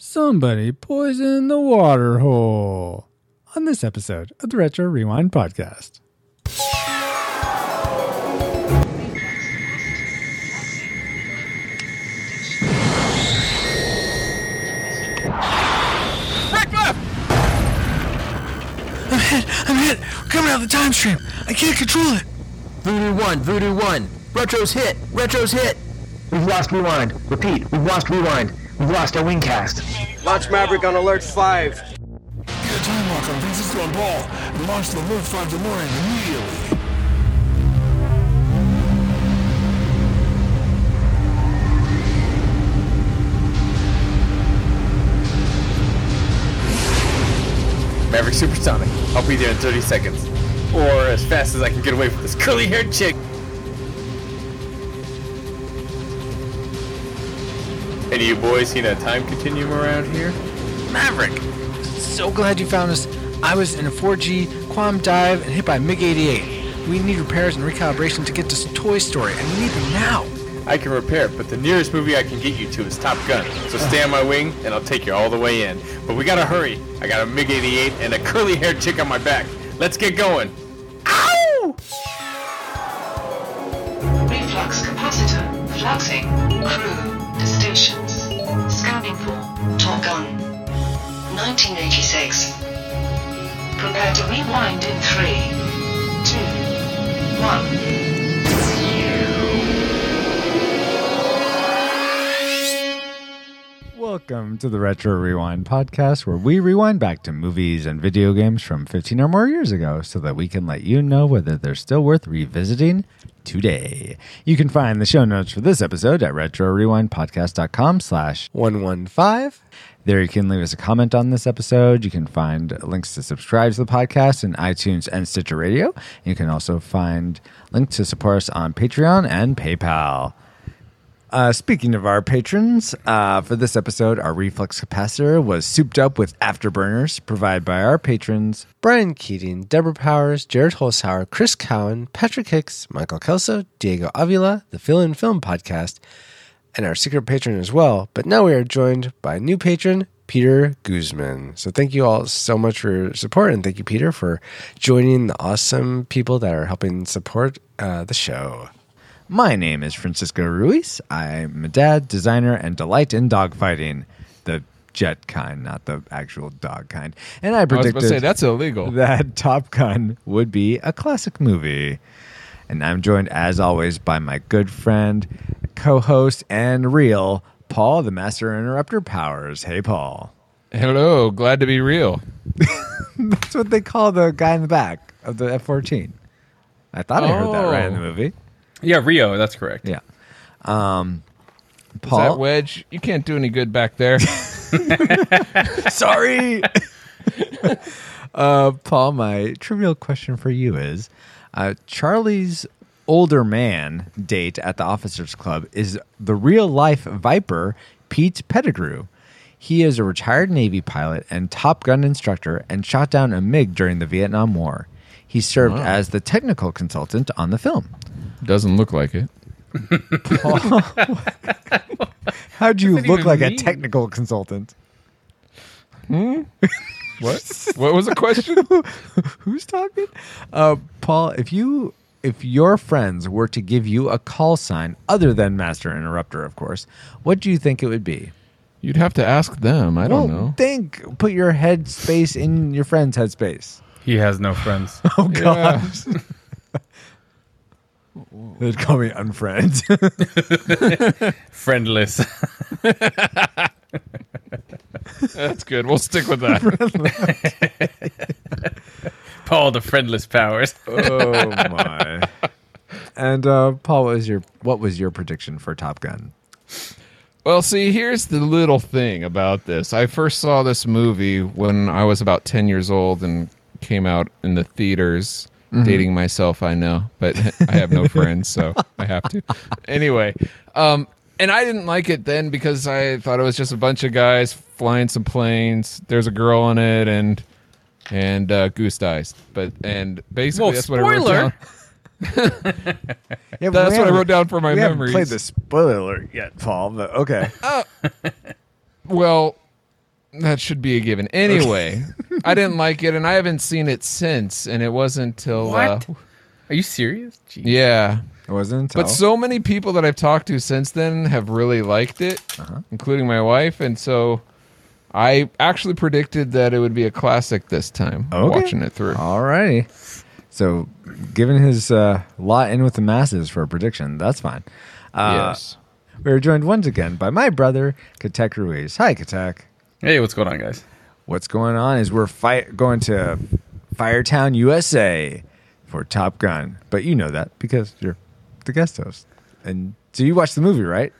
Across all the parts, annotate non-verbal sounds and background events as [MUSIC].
Somebody poisoned the water hole. On this episode of the Retro Rewind podcast. I'm hit! I'm hit! We're coming out of the time stream! I can't control it! Voodoo 1, Voodoo 1. Retro's hit, Retro's hit. We've lost rewind. Repeat, we've lost rewind. We've lost our wingcast. Launch Maverick on alert 5. Get a time lock on Francisco and Paul and launch the Alert 5 DeLorean immediately. Maverick Supersonic. I'll be there in 30 seconds. Or as fast as I can get away from this curly haired chick. Any of you boys seen a time continuum around here? Maverick! So glad you found us. I was in a 4G quantum dive and hit by a MiG 88. We need repairs and recalibration to get to Toy Story, and we need them now. I can repair it, but the nearest movie I can get you to is Top Gun. So oh. stay on my wing, and I'll take you all the way in. But we gotta hurry. I got a MiG 88 and a curly haired chick on my back. Let's get going. Ow! Reflux capacitor fluxing. Crew to stations. For Top Gun. 1986. Prepare to rewind in three, two, one. Welcome to the Retro Rewind podcast, where we rewind back to movies and video games from 15 or more years ago so that we can let you know whether they're still worth revisiting today. You can find the show notes for this episode at retrorewindpodcast.com slash 115. There you can leave us a comment on this episode. You can find links to subscribe to the podcast in iTunes and Stitcher Radio. You can also find links to support us on Patreon and PayPal. Uh, speaking of our patrons, uh, for this episode, our reflex capacitor was souped up with afterburners provided by our patrons. Brian Keating, Deborah Powers, Jared Holzhauer, Chris Cowan, Patrick Hicks, Michael Kelso, Diego Avila, the Fill in Film podcast, and our secret patron as well. But now we are joined by a new patron, Peter Guzman. So thank you all so much for your support, and thank you, Peter, for joining the awesome people that are helping support uh, the show. My name is Francisco Ruiz. I'm a dad, designer, and delight in dogfighting. The jet kind, not the actual dog kind. And I I predicted to say that's illegal. that [LAUGHS] Top Gun would be a classic movie. And I'm joined, as always, by my good friend, co host, and real Paul, the Master Interrupter Powers. Hey, Paul. Hello, glad to be real. [LAUGHS] That's what they call the guy in the back of the F 14. I thought I heard that right in the Oh. movie. Yeah, Rio, that's correct. Yeah. Um, Is Paul. that wedge? You can't do any good back there. [LAUGHS] [LAUGHS] Sorry. [LAUGHS] uh, Paul, my trivial question for you is uh, Charlie's older man date at the Officers Club is the real life Viper, Pete Pettigrew. He is a retired Navy pilot and Top Gun instructor and shot down a MiG during the Vietnam War. He served Wow. as the technical consultant on the film. Doesn't look like it. [LAUGHS] How'd you look even like a mean? technical consultant? [LAUGHS] What? what was the question? [LAUGHS] Who's talking? Uh, Paul, if you if your friends were to give you a call sign other than Master Interrupter, of course, what do you think it would be? You'd have to ask them. I don't well, know. think. Put your head space in your friend's head space. He has no friends. Oh Yeah. They'd call me unfriend. [LAUGHS] Friendless. That's good. We'll stick with that. [LAUGHS] Paul, the friendless powers. [LAUGHS] oh my. And uh, Paul, what was your what was your prediction for Top Gun? Well, see, here's the little thing about this. I first saw this movie when I was about 10 years old and came out in the theaters. Dating myself, I know, but [LAUGHS] I have no friends, so I have to. Anyway, um, and I didn't like it then because I thought it was just a bunch of guys flying some planes. There's a girl in it, and and uh, Goose dies. But and basically Well, that's what I wrote spoiler. down. [LAUGHS] Yeah, That's what I wrote down for my we memories. haven't played the spoiler yet, Paul. But okay. [LAUGHS] Well, that should be a given. Anyway, I didn't like it, and I haven't seen it since. And it wasn't until—what? Uh, Are you serious? Jeez. yeah. It wasn't until. But so many people that I've talked to since then have really liked it, Uh-huh. including my wife, and so I actually predicted that it would be a classic this time. Okay. Watching it through. Alrighty. So, given his uh, lot in with the masses for a prediction, that's fine. Uh, yes. We are joined once again by my brother, Katek Ruiz. Hi, Katek. Hey, what's going on, guys? What's going on is we're fight going to Firetown, USA for Top Gun. But you know that because you're the guest host. And so you watched the movie, right?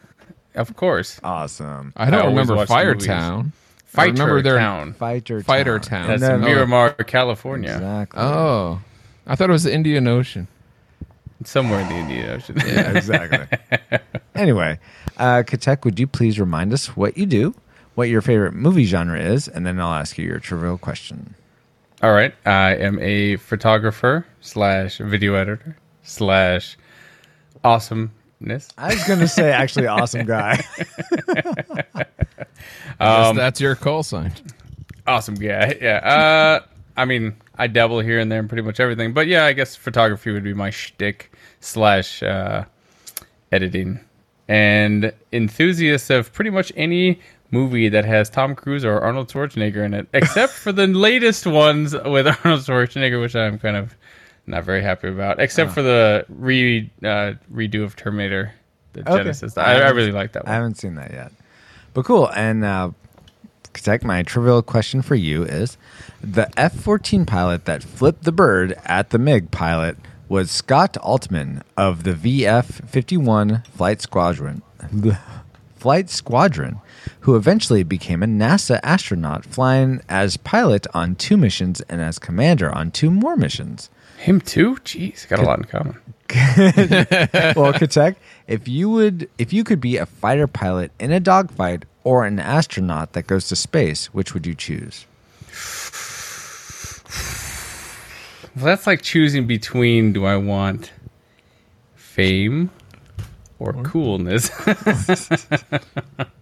Of course. Awesome. I don't I remember watch the movies. Firetown. I Fighter remember their Town. Fighter Fighter Town. Town. That's in then- Miramar, California. Exactly. Oh, I thought it was the Indian Ocean. Somewhere in the Indian Ocean. Yeah, [LAUGHS] exactly. anyway, uh, Katek, would you please remind us what you do, what your favorite movie genre is, and then I'll ask you your trivial question. All right. I am a photographer slash video editor slash awesomeness. I was going to say, actually, awesome guy. [LAUGHS] Um, that's your call sign. Awesome guy. Yeah. Uh, I mean, I dabble here and there in pretty much everything, but yeah, I guess photography would be my shtick slash uh, editing, and enthusiast of pretty much any movie that has Tom Cruise or Arnold Schwarzenegger in it, except for the latest ones with [LAUGHS] Arnold Schwarzenegger, which I'm kind of not very happy about, except for the re uh, redo of Terminator, the Okay. Genisys. I, I really like that I haven't seen that yet. But cool. And uh, my trivial question for you is the F 14 pilot that flipped the bird at the MiG pilot was Scott Altman of the VF 51 Flight Squadron. [LAUGHS] Flight Squadron, who eventually became a NASA astronaut flying as pilot on two missions and as commander on two more missions. Him too? Jeez, got a lot in common. [LAUGHS] well, [LAUGHS] Katek, if you would, if you could be a fighter pilot in a dogfight or an astronaut that goes to space, which would you choose? Well, that's like choosing between do I want fame or coolness? [LAUGHS]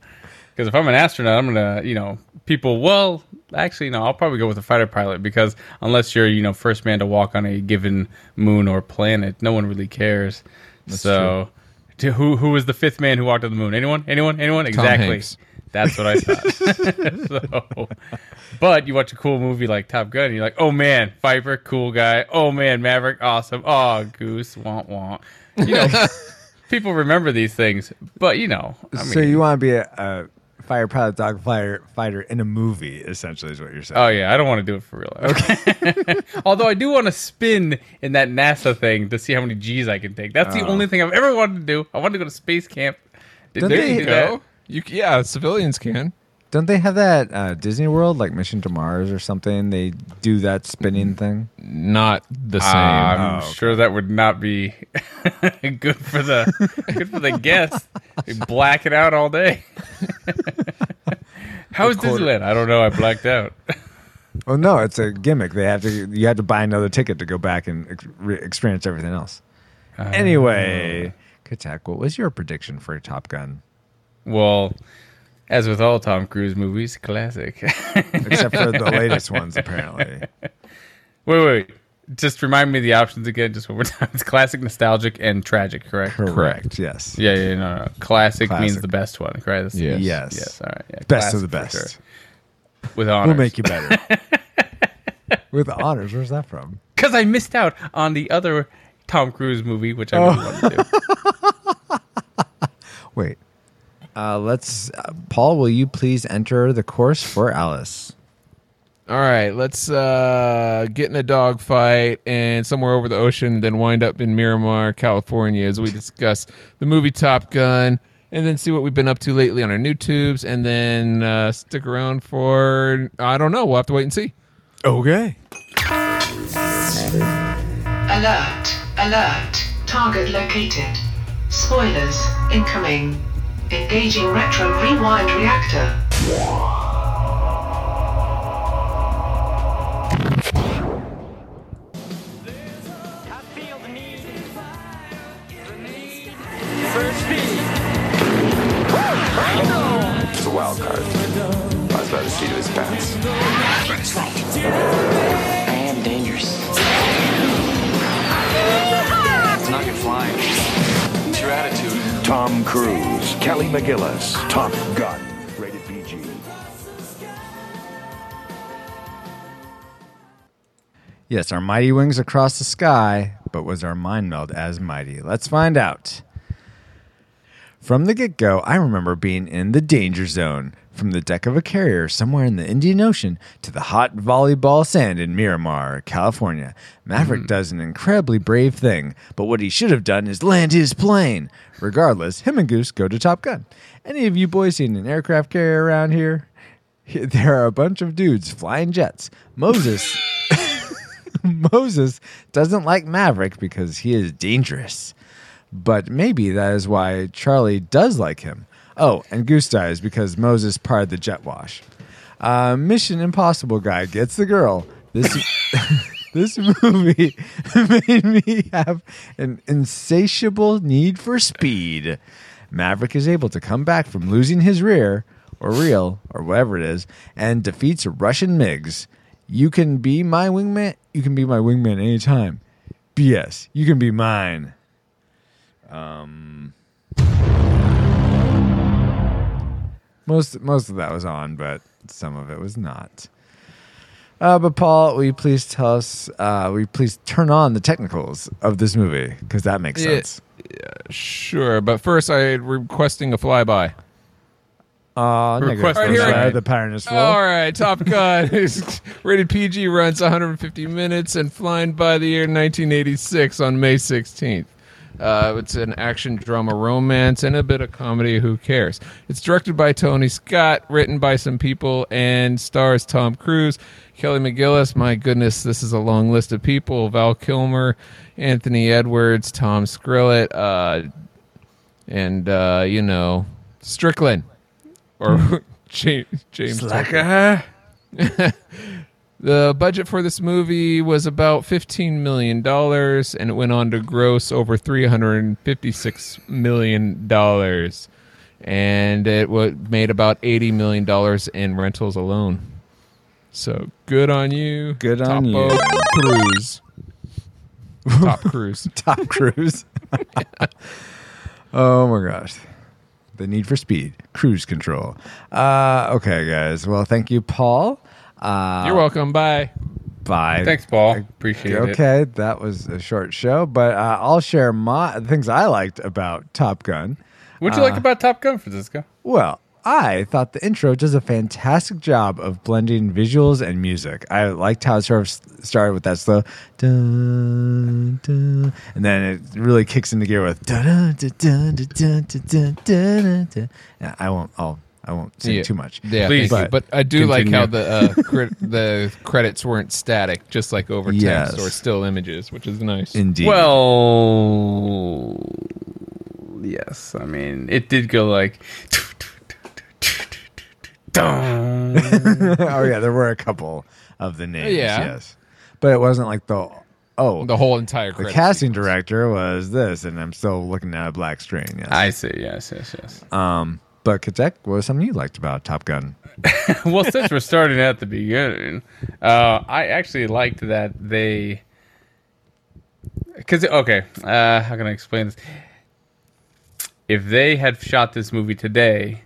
Because if I'm an astronaut, I'm gonna, you know, people. Well, actually, no, I'll probably go with a fighter pilot because unless you're, you know, first man to walk on a given moon or planet, no one really cares. so, to who who was the fifth man who walked on the moon? Anyone? Anyone? Anyone? exactly. Hanks. That's what I thought. [LAUGHS] [LAUGHS] so, but you watch a cool movie like Top Gun, and you're like, oh man, Viper, cool guy. Oh man, Maverick, awesome. Oh, Goose, want want. You know, [LAUGHS] people remember these things, but you know, I mean, so you want to be a, fighter pilot, dog fighter fighter in a movie, essentially, is what you're saying. Oh yeah, I don't want to do it for real. Okay. [LAUGHS] Although I do want to spin in that NASA thing to see how many G's I can take. That's the oh. only thing I've ever wanted to do. I wanted to go to space camp. Did Don't they Go. You, yeah, civilians can. Don't they have that uh, Disney World, like Mission to Mars or something? They do that spinning thing. Not the same. I'm Oh, okay. sure that would not be [LAUGHS] good for the good for the guests. They black it out all day. [LAUGHS] How is Disneyland? I don't know. I blacked out. [LAUGHS] Well, no, it's a gimmick. They have to. You have to buy another ticket to go back and ex- re- experience everything else. Anyway, Katek, what was your prediction for Top Gun? Well, as with all Tom Cruise movies, classic. [LAUGHS] Except for the [LAUGHS] latest ones, apparently. wait, wait. Just remind me of the options again, just one more time. It's classic, nostalgic, and tragic, correct? Correct. Yes. Yeah, yeah, no, no. Classic, means the best one, correct? Yes. Yes. Yes, all right. Yeah, Best of the best. sure. With honors. We'll make you better. [LAUGHS] With honors. Where's that from? Because I missed out on the other Tom Cruise movie, which I really wanted to do. Wait. Uh, let's. Uh, Paul, will you please enter the course for Alice? All right, let's uh, get in a dogfight and somewhere over the ocean, then wind up in Miramar, California, as we discuss the movie Top Gun, and then see what we've been up to lately on our new tubes, and then uh, stick around for I don't know. We'll have to wait and see. Okay. Alert, alert. Target located. Spoilers incoming. Engaging retro rewind reactor. It's a wild card. Flies by the seat of his pants. That's right. To Cruise, Kelly McGillis. Top Gun. Rated PG. Yes, our mighty wings across the sky, but was our mind meld as mighty? Let's find out. From the get go, I remember being in the danger zone. From the deck of a carrier somewhere in the Indian Ocean to the hot volleyball sand in Miramar, California, Maverick hmm. does an incredibly brave thing, but what he should have done is land his plane. Regardless, him and Goose go to Top Gun. Any of you boys seen an aircraft carrier around here? [LAUGHS] There are a bunch of dudes flying jets. Moses. [LAUGHS] Moses doesn't like Maverick because he is dangerous. But maybe that is why Charlie does like him. Oh, and Goose dies because Moses parred the jet wash. Uh, Mission Impossible guy gets the girl. This [LAUGHS] this [LAUGHS] movie [LAUGHS] made me have an insatiable need for speed. Maverick is able to come back from losing his rear or reel or whatever it is and defeats Russian MiGs. You can be my wingman. You can be my wingman anytime. B.S. You can be mine. Um, most most of that was on, but some of it was not. Uh, but Paul, will you please tell us? Uh, will you please turn on the technicals of this movie because that makes Yeah. sense. Sure, but first I'm requesting a flyby. Uh, Request Right, I- the pattern. All right, Top Gun [LAUGHS] is rated PG, runs 150 minutes, and flying by the year 1986 on May 16th. Uh, it's an action drama romance and a bit of comedy. Who cares? It's directed by Tony Scott, written by some people, and stars Tom Cruise, Kelly McGillis. My goodness, this is a long list of people: Val Kilmer, Anthony Edwards, Tom Skerritt, uh, and uh, you know Strickland or [LAUGHS] James James Tucker. [LAUGHS] The budget for this movie was about $15 million, and it went on to gross over $356 million. And it made about $80 million in rentals alone. So good on you. Good on Topo you. Cruise. [LAUGHS] Top Cruise. Top Cruise. [LAUGHS] oh my gosh. The need for speed, cruise control. Uh, okay, guys. Well, thank you, Paul. Uh, You're welcome. Bye. Bye. Thanks, Paul. Appreciate it. Okay, that was a short show, but uh, I'll share my things I liked about Top Gun. What'd you like about Top Gun, Francisco? Well, I thought the intro does a fantastic job of blending visuals and music. I liked how it sort of started with that slow, dun, dun, and then it really kicks into gear with. Dun, dun, dun, dun, dun, dun, dun, dun, dun. I won't. I'll. I won't say Yeah. too much. Yeah, Please. But But I do like how the uh, [LAUGHS] crit- the credits weren't static, just like over text Yes. or still images, which is nice. Indeed. Well, yes. I mean, it did go like. [LAUGHS] Oh yeah, there were a couple of the names. Yeah. Yes, but it wasn't like the. Oh, the whole entire the casting sequence. director was this, and I'm still looking at a black screen. Yes. I see. Yes, yes, yes. Um, but Katek, what was something you liked about Top Gun? [LAUGHS] well, since we're starting at the beginning, uh, I actually liked that they. Because okay, uh, how can I explain this? If they had shot this movie today,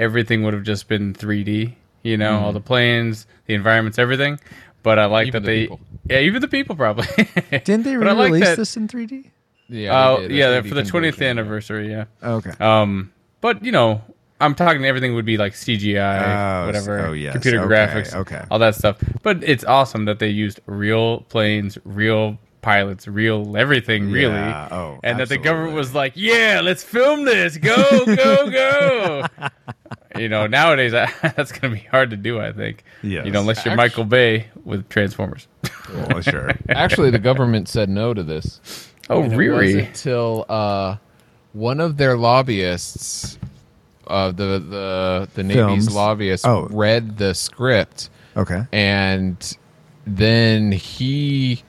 everything would have just been 3D. You know, all the planes, the environments, everything. But I like Even that the they, people. yeah, even the people probably. [LAUGHS] Didn't they But like re-release that- this in 3D? Yeah, Oh, they yeah, for the 20th anniversary. Yeah. Okay. Um, but you know, I'm talking everything would be like CGI, Oh, whatever, oh, yes. computer Okay, graphics, okay. all that stuff. But it's awesome that they used real planes, real pilots, real everything, really, Yeah, oh, and that the government was like, "Yeah, let's film this, go, go, go." [LAUGHS] you know, nowadays [LAUGHS] that's gonna be hard to do. I think, Yes. you know, unless you're Actu- Michael Bay with Transformers. well, sure. [LAUGHS] Actually, the government said no to this. Oh, And really? Until uh, one of their lobbyists, uh, the the the Navy's Films. lobbyists, Oh. read the script, Okay. and then he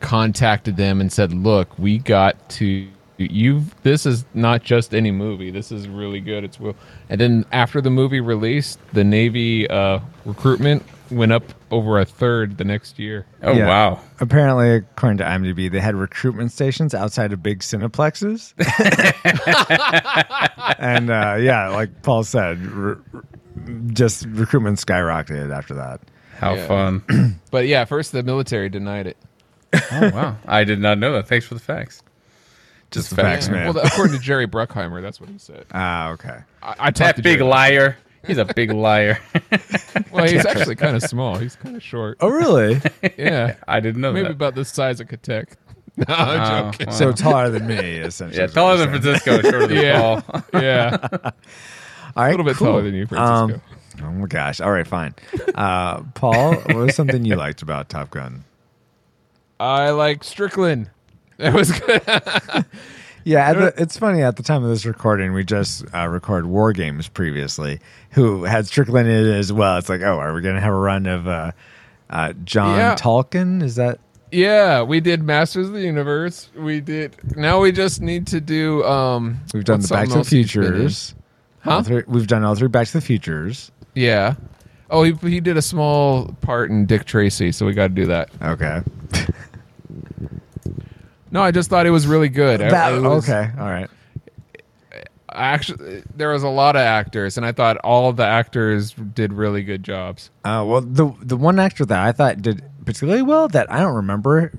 contacted them and said, "Look, we got to." You. This is not just any movie. This is really good. It's real. And then after the movie released, the Navy uh, recruitment went up over a third the next year. Oh Yeah. wow. Apparently, according to IMDb, they had recruitment stations outside of big cineplexes. [LAUGHS] and uh, yeah, like Paul said, re- just recruitment skyrocketed after that. How Yeah. fun. [CLEARS THROAT] But yeah, first the military denied it. oh wow. [LAUGHS] I did not know that. Thanks for the facts. Just the facts, facts, man. Well, according to Jerry Bruckheimer, that's what he said. Ah, okay. I, I talked That to big Jerry. liar. He's a big liar. [LAUGHS] Well, he's [LAUGHS] actually kind of small. He's kind of short. Oh, really? [LAUGHS] Yeah, I didn't know maybe that. about the size of Katek. No, I'm Oh, joking. wow. so taller than me, essentially. yeah, is what taller you're than saying. Francisco, shorter than Yeah. Paul. yeah, All right, a little bit cool. taller than you, Francisco. Um, oh my gosh! All right, fine. Uh, Paul, what was something you liked about Top Gun? I like Strickland. That was good. Yeah, at the, it's funny. At the time of this recording, we just uh, recorded War Games previously, who had Strickland in it as well. It's like, oh, are we going to have a run of uh, uh, John Yeah. Tolkan? Is that yeah, we did Masters of the Universe. We did. Now we just need to do. um we've done the Back to the something else he's been in? Futures? Huh? Three, we've done all three Back to the Futures. Yeah. Oh, he he did a small part in Dick Tracy, so we got to do that. Okay. [LAUGHS] No, I just thought it was really good. That- was- okay. All right. Actually, there was a lot of actors, and I thought all of the actors did really good jobs. Uh, well, the the one actor that I thought did particularly well that I don't remember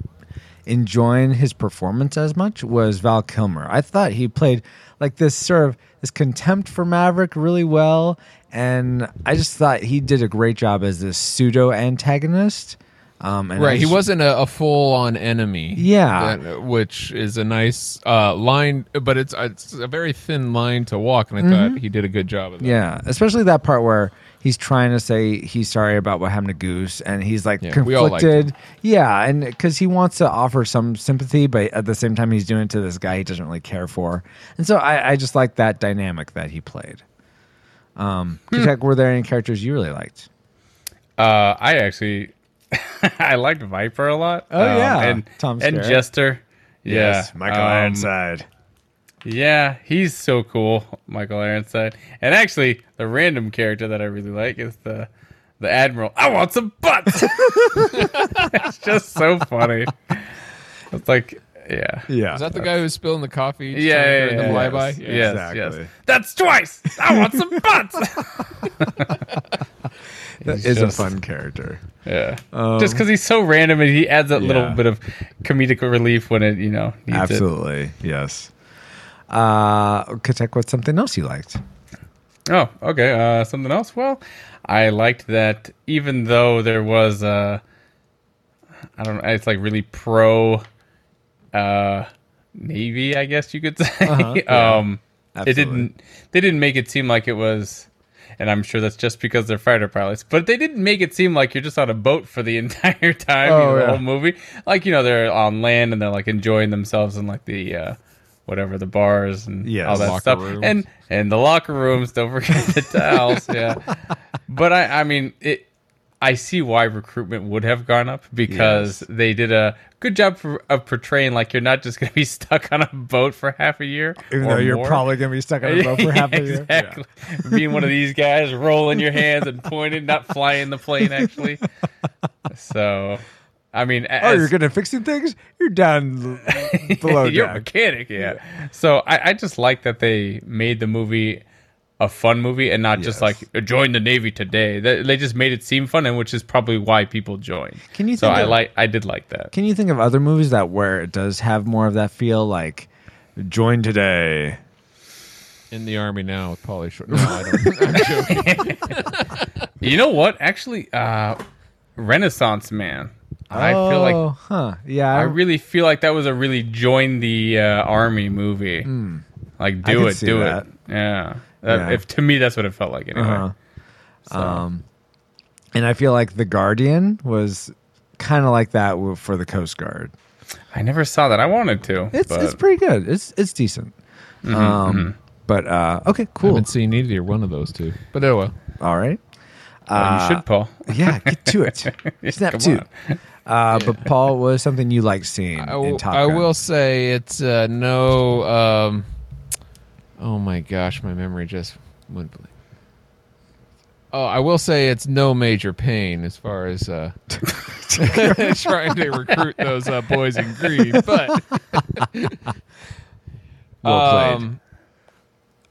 enjoying his performance as much was Val Kilmer. I thought he played like this sort of this contempt for Maverick really well, and I just thought he did a great job as this pseudo antagonist. Um, Right, he wasn't a, a full-on enemy. Yeah. that- which is a nice uh, line, but it's it's a very thin line to walk, and I thought he did a good job of that. Mm-hmm. Yeah, especially that part where he's trying to say he's sorry about what happened to Goose, and he's like Yeah, we all liked conflicted. Yeah, and because he wants to offer some sympathy, but at the same time he's doing it to this guy he doesn't really care for, and so I, I just like that dynamic that he played. Um, Kutek, were there any characters you really liked? Uh, I actually, [LAUGHS] I liked Viper a lot. Oh, Um, yeah. and Tom and Jester. Yeah, Michael um, Ironside. Yeah, he's so cool, Michael Ironside. And actually, the random character that I really like is the the Admiral. I want some butts. [LAUGHS] [LAUGHS] it's just so funny. It's like, yeah. Yeah, Is that the guy who's spilling the coffee? each Yeah, time yeah, during yeah, the yes. flyby? Yes, Exactly. yes. That's twice. I want some butts. That He's is just- a fun character. Yeah. Just because he's so random and he adds that little bit of comedic relief when it, you know, needs it. Absolutely, yes. Uh, Kutek, what's something else you liked? Oh, okay. Uh, something else. Well, I liked that even though there was, uh, I don't know, it's like really pro uh, Navy, I guess you could [LAUGHS] say. Uh-huh, yeah. um, it didn't. They didn't make it seem like it was. And I'm sure that's just because they're fighter pilots, but they didn't make it seem like you're just on a boat for the [LAUGHS] entire time, you Oh, know, the whole movie. Like you know, they're on land and they're like enjoying themselves in like the uh, whatever the bars and Yes. all that stuff, rooms. and and the locker rooms. Don't forget the [LAUGHS] towels. Yeah, but I, I mean, it. I see why recruitment would have gone up because Yes. they did a good job for, of portraying like you're not just going [LAUGHS] to be stuck on a boat for half a year, Even though [LAUGHS] you're more. probably going to be stuck on a boat for half a year. Yeah. exactly. Being one of these guys, rolling your hands and pointing, not flying the plane actually. So, I mean, Oh, you're good at fixing things? You're down [LAUGHS] below you're a mechanic, yeah. So I, I just like that they made the movie a fun movie and not just like join the Navy today. They, they just made it seem fun, and which is probably why people join. Can you So think I of- like, I did like that. Can you think of other movies that where it does have more of that feel like join today? In the army now with Pauly Shore. [LAUGHS] No, I don't. I'm joking. You know what? Actually, uh, Renaissance Man. I feel like Oh, huh. Yeah. I really feel like that was a really join the uh, army movie. Like do it, do that. it. Yeah. That- Yeah. If to me that's what it felt like anyway. uh-huh. So, Um, and I feel like The Guardian was kind of like that for the Coast Guard. I never saw that. I wanted to. It's but it's pretty good. It's it's decent. um, But uh, okay, cool. I cool. haven't seen either one of those two. But oh well. All right. well, you should, Paul. Yeah, get to it. [LAUGHS] Snap Come to. on. Uh, But Paul, what is something you like seeing I, in will- Top I will say it's uh, no. Um, oh my gosh, my memory just went blank. Oh, I will say it's no major pain as far as uh, [LAUGHS] trying to recruit those uh, boys in green, but [LAUGHS] Well played. Um,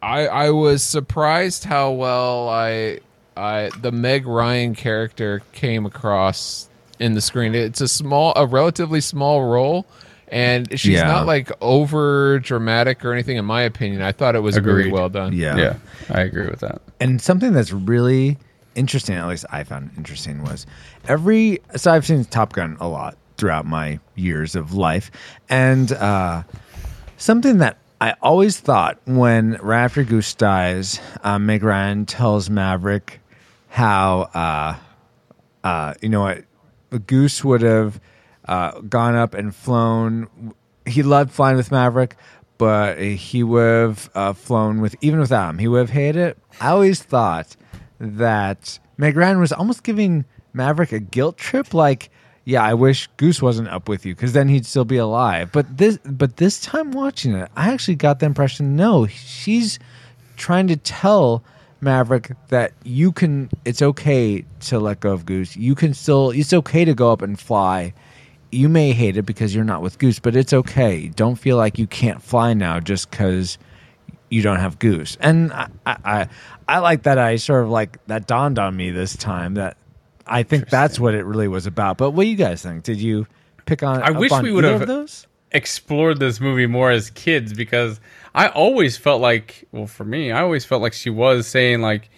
I I was surprised how well I I the Meg Ryan character came across in the screen. It's a small, a relatively small role, and she's Yeah. not like over dramatic or anything. In my opinion, I thought it was very Agreed. well done. yeah. Yeah, I agree with that. And something that's really interesting, at least I found interesting, was every. So I've seen Top Gun a lot throughout my years of life, and uh, something that I always thought when right after Goose dies, uh, Meg Ryan tells Maverick how uh, uh, you know what Goose would have uh, gone up and flown. He loved flying with Maverick, but he would have uh, flown with even without him. He would have hated it. I always thought that Meg Ryan was almost giving Maverick a guilt trip, like. Yeah, I wish Goose wasn't up with you because then he'd still be alive. But this, but this time watching it, I actually got the impression no, she's trying to tell Maverick that you can it's okay to let go of Goose. You can still it's okay to go up and fly. You may hate it because you're not with Goose, but it's okay. Don't feel like you can't fly now just cuz you don't have Goose. And I, I I I like that I sort of like that dawned on me this time that I think that's what it really was about. But what do you guys think? Did you pick on I wish on we would have- those? explored this movie more as kids because I always felt like, well, for me, I always felt like she was saying like,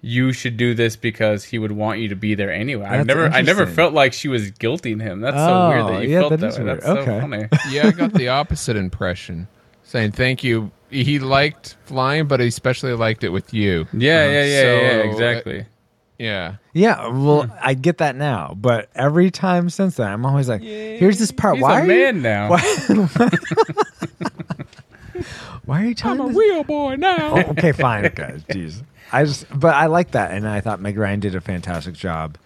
you should do this because he would want you to be there anyway. I never, I never felt like she was guilting him. That's so weird Oh, that you yeah, felt that that, is way. weird. That's so funny. [LAUGHS] Yeah, I got the opposite impression, saying thank you. He liked flying, but he especially liked it with you. Yeah, yeah, yeah, So, yeah, uh, exactly. Yeah. Yeah, well, I get that now, but every time since then, I'm always like, "Here's this part. He's why a are you- man now. Why, [LAUGHS] why are you telling I'm a this- real boy now. Oh, okay, fine, guys. Jeez, I just, but I like that, and I thought Meg Ryan did a fantastic job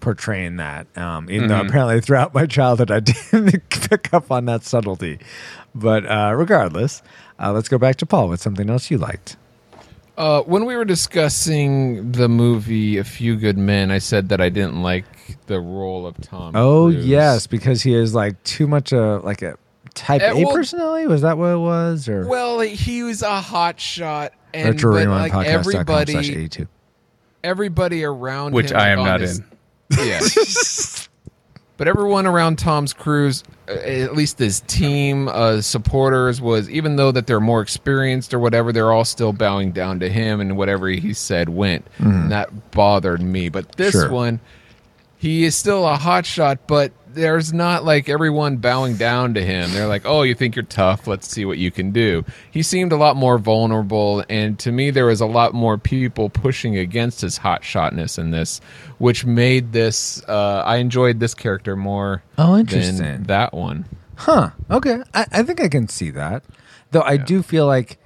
portraying that. Um, even though apparently throughout my childhood I [LAUGHS] didn't pick up on that subtlety, but uh, regardless, uh, let's go back to Paul with something else you liked. Uh, when we were discussing the movie A Few Good Men, I said that I didn't like the role of Tom. Oh Cruise. yes, because he is like too much a like a type Eh, A well- personality. Was that what it was? Or Well, he was a hot shot, and Retro but, Rewind like Podcast.com everybody, slash 82. everybody around Which him, I am not his- in. [LAUGHS] Yeah. but everyone around Tom's Cruise, uh, at least his team, uh, supporters, was even though that they're more experienced or whatever, they're all still bowing down to him, and whatever he said went. And that bothered me. But this Sure. one, he is still a hot shot, but there's not like everyone bowing down to him. They're like, "Oh, you think you're tough? Let's see what you can do." He seemed a lot more vulnerable, and to me, there was a lot more people pushing against his hot shotness in this, which made this. Uh, I enjoyed this character more. Oh, than interesting. that one. Huh. Okay. I, I think I can see that. Though I do feel like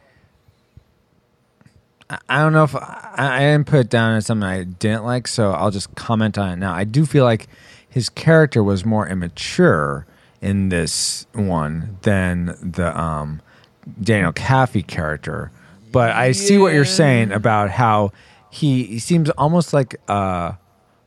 I, I don't know if I, I didn't put it down as something I didn't like, so I'll just comment on it now. I do feel like his character was more immature in this one than the um, Daniel Kaffee character. But I see what you're saying about how he, he seems almost like a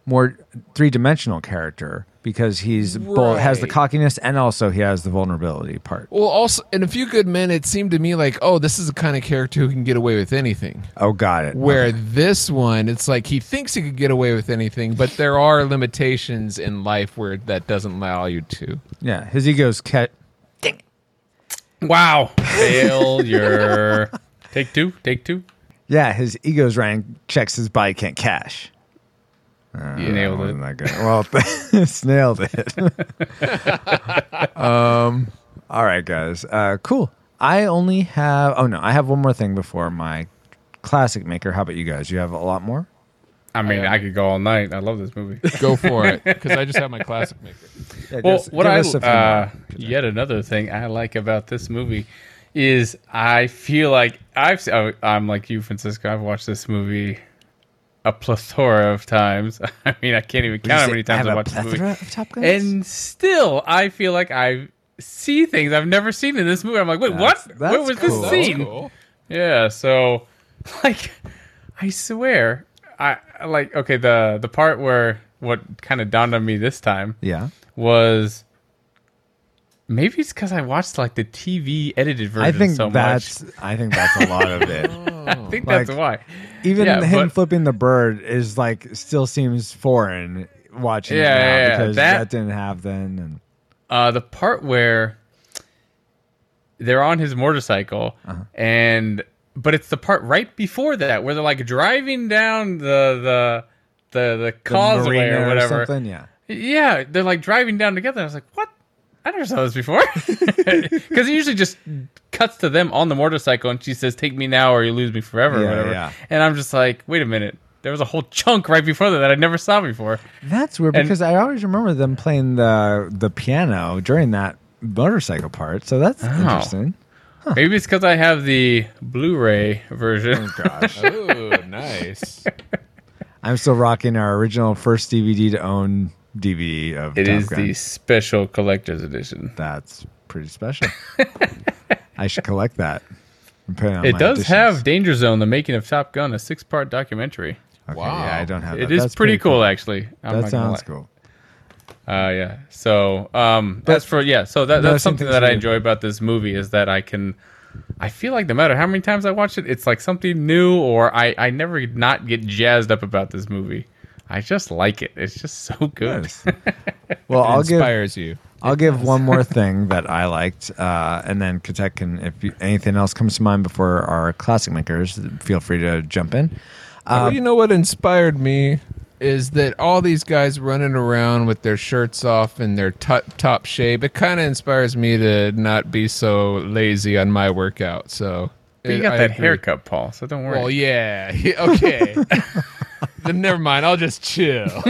more three dimensional character because he's both has the cockiness and also he has the vulnerability part. Well, also in a few good men, it seemed to me like, oh, this is the kind of character who can get away with anything. Oh, got it. Where Okay. this one, it's like he thinks he could get away with anything, but there are limitations in life where that doesn't allow you to. yeah, his ego's cat. Wow, [LAUGHS] failure. take two. Take two. Yeah, his ego's rank checks his body can't cash. Uh, Nailed wasn't it. that good. Well, [LAUGHS] nailed it. [LAUGHS] um, all right, guys. Uh, cool. I only have. Oh no, I have one more thing before my classic maker. How about you guys? You have a lot more. I mean, I could go all night. I love this movie. Go for it, [LAUGHS] because I just have my classic maker. Yeah, Well, just what I us a few uh, yet another thing I like about this movie is I feel like I've I'm like you, Francisco. I've watched this movie a plethora of times. [LAUGHS] I mean, I can't even count how say many I times have I a watched this movie. of Top Guns? And still, I feel like I see things I've never seen in this movie. I'm like, wait, That's- what? that's What was cool. this scene? Cool. Yeah, so [LAUGHS] like I swear I I like okay the the part where what kind of dawned on me this time Yeah. was maybe it's because I watched like the TV edited version I think so that's much. [LAUGHS] I think that's a lot of it. [LAUGHS] I think that's why. Even Yeah, him but- flipping the bird is like still seems foreign watching Yeah, it now yeah, because That- that, didn't have then and Uh, the part where they're on his motorcycle Uh-huh. and but it's the part right before that where they're like driving down the the the, the the causeway or whatever. something. Yeah. Yeah, they're like driving down together. I was like, what? I never saw this before. [LAUGHS] Because it usually just cuts to them on the motorcycle and she says, take me now or you lose me forever Yeah, or whatever. yeah. And I'm just like, wait a minute. There was a whole chunk right before that that I never saw before. That's weird And- because I always remember them playing the the piano during that motorcycle part. So that's Oh. interesting. Maybe it's because I have the Blu-ray version. Oh gosh. Ooh, nice. [LAUGHS] I'm still rocking our original first DVD to own DVD of It Top is Gun. the special collector's edition. That's pretty special. [LAUGHS] I should collect that. and It does editions. have Danger Zone, the making of Top Gun, a six-part documentary. Okay, Wow. Yeah, I don't have It that. is That's pretty, cool, actually. I'm That sounds cool. Uh, yeah. So, um, But- that's for yeah. So that, that's something that I enjoy about this movie is that I can. I feel like no matter how many times I watch it, it's like something new, or I I never not get jazzed up about this movie. I just like it. It's just so good. Nice. Well, [LAUGHS] I'll give Inspires you. I'll give one more [LAUGHS] thing that I liked, uh, and then Katek can, if you, anything else comes to mind before our classic makers, feel free to jump in. well, you know what inspired me is that all these guys running around with their shirts off and their t- top shape. It kind of inspires me to not be so lazy on my workout. So But you it- got I that agree. haircut, Paul. So don't worry. Well, yeah. [LAUGHS] Okay. Then never mind. I'll just chill. [LAUGHS]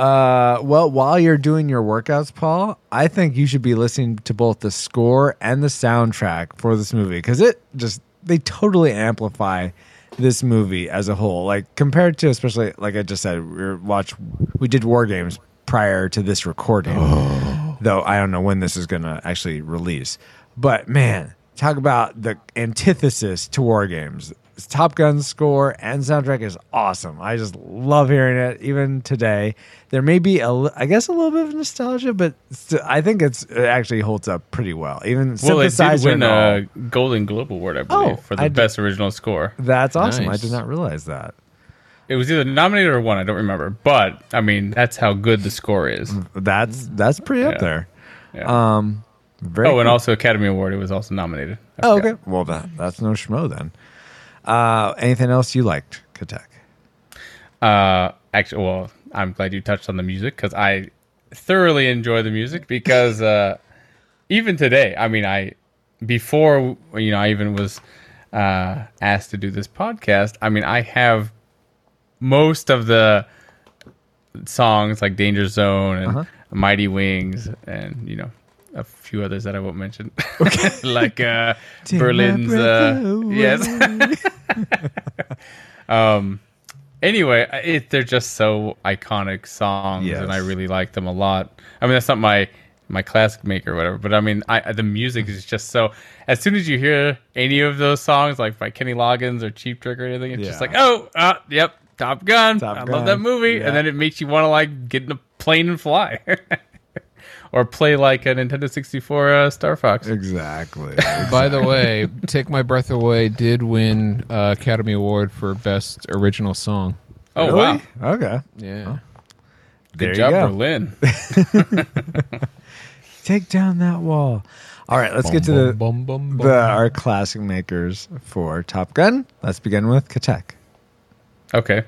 Uh, well, while you're doing your workouts, Paul, I think you should be listening to both the score and the soundtrack for this movie because it just they totally amplify this movie as a whole. Like compared to, especially like I just said, we were watch we did war games prior to this recording, [GASPS] though I don't know when this is gonna actually release. But man, talk about the antithesis to war games. Top Gun score and soundtrack is awesome. I just love hearing it, even today. There may be a, I guess, a little bit of nostalgia, but st- I think it's it actually holds up pretty well. Even well, it did win a Golden Globe Award, I believe, Oh, for the I did- best original score. That's awesome. I did not realize that. It was either nominated or won. I don't remember, but I mean, that's how good the score is. That's that's pretty up Yeah. there. Yeah. Um, very oh, and cool. also Academy Award. It was also nominated. I Oh, forgot. okay. Well, that that's no schmo then. Uh, anything else you liked, Katek? Uh, actually, well, I'm glad you touched on the music because I thoroughly enjoy the music because uh, even today, I mean, I before you know, I even was uh, asked to do this podcast. I mean, I have most of the songs like Danger Zone and Uh-huh. Mighty Wings and you know a few others that I won't mention, [LAUGHS] like uh, Berlin's. Uh, yes. [LAUGHS] um. Anyway, it, they're just so iconic songs, and I really like them a lot. I mean, that's not my my classic maker or whatever, but I mean, I the music is just so. As soon as you hear any of those songs, like by Kenny Loggins or Cheap Trick or anything, it's just like, oh, uh, yep, Top Gun. Top I Gun, love that movie, yeah. and then it makes you want to like get in a plane and fly, [LAUGHS] or play like a Nintendo sixty four uh, Star Fox. Exactly. [LAUGHS] By the way, "Take My Breath Away" did win uh, Academy Award for Best Original Song. Oh wow, Okay. Yeah. There good you job, go. Berlin. [LAUGHS] Take down that wall. All right, let's get to the, Bum, bum, bum, the bum. our classic makers for Top Gun. Let's begin with Katek. Okay.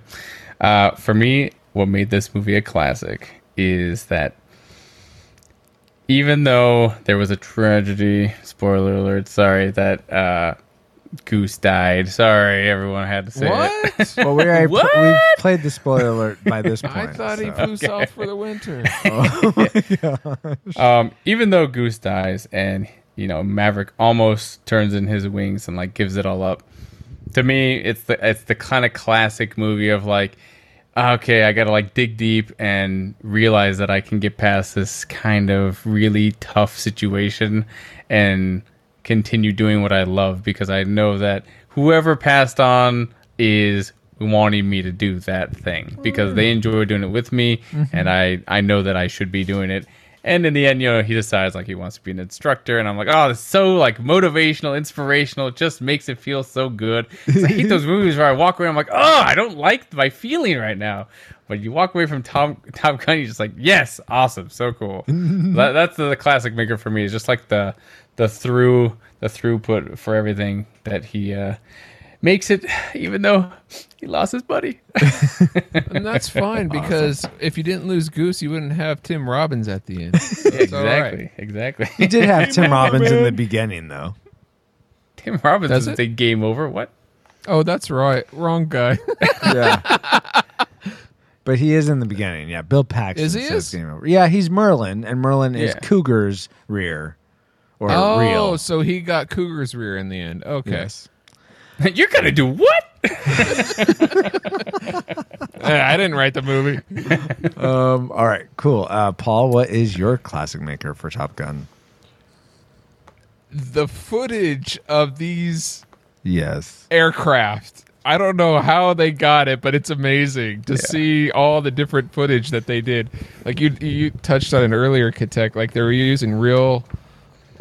Uh, for me, what made this movie a classic is that even though there was a tragedy, spoiler alert, sorry, that uh, Goose died. Sorry, everyone had to say it. What? [LAUGHS] Well, we already pl- What? we've played the spoiler alert by this [LAUGHS] point. I thought he so- flew south for the winter. [LAUGHS] Um, even though Goose dies and you know Maverick almost turns in his wings and like gives it all up, to me it's the it's the kind of classic movie of like, okay, I gotta like dig deep and realize that I can get past this kind of really tough situation and continue doing what I love because I know that whoever passed on is wanting me to do that thing because they mm. enjoy doing it with me mm-hmm. and I I know that I should be doing it. And in the end, you know, he decides like he wants to be an instructor, and I'm like, oh, it's so like motivational, inspirational. It just makes it feel so good. I hate those [LAUGHS] movies where I walk away, I'm like, oh, I don't like my feeling right now. But you walk away from Tom Tom Gun, you're just like, yes, awesome, so cool. [LAUGHS] that, that's the classic maker for me. It's just like the the through the throughput for everything that he uh, makes it, even though he lost his buddy. and that's [LAUGHS] fine because if you didn't lose Goose, you wouldn't have Tim Robbins at the end. [LAUGHS] It's all right. exactly, exactly. He did have Tim [LAUGHS] Robbins in the beginning, though. Tim Robbins Does doesn't it? say game over. What? Oh, that's right. Wrong guy. Yeah. but he is in the beginning. Yeah, Bill Paxton. Is he says is? game over. Yeah, he's Merlin, and Merlin is Cougar's rear or oh, real. so he got Cougar's rear in the end. Okay. Yes. [LAUGHS] You're gonna do what? Eh, [LAUGHS] I didn't write the movie. [LAUGHS] Um. All right. Cool. Uh, Paul, what is your classic maker for Top Gun? the footage of these Yes. aircraft. I don't know how they got it, but it's amazing to see all the different footage that they did. Like you, you touched on it earlier, Katek. Like they were using real,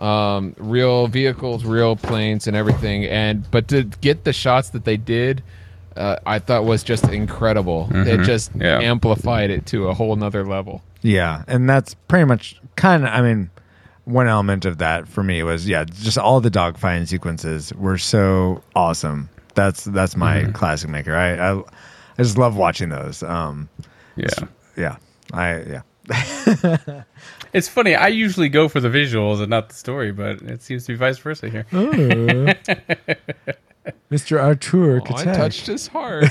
um, real vehicles, real planes, and everything. And but to get the shots that they did, uh, I thought was just incredible. It just Yeah. amplified it to a whole nother level. Yeah, and that's pretty much kind of. I mean, one element of that for me was yeah, just all the dogfighting sequences were so awesome. That's that's my classic maker. I, I I just love watching those. Um, Yeah. yeah, I yeah. [LAUGHS] It's funny. I usually go for the visuals and not the story, but it seems to be vice versa here. [LAUGHS] Mr. Artur Oh, I touched his heart.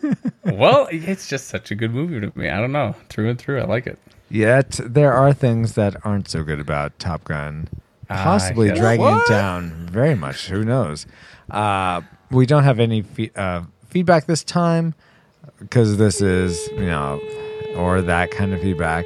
[LAUGHS] well, it's just such a good movie to me. I don't know, through and through. I like it. Yet there are things that aren't so good about Top Gun, possibly yes. dragging What? it down very much. Who knows? Uh, we don't have any fe- uh, feedback this time because this is you know or that kind of feedback.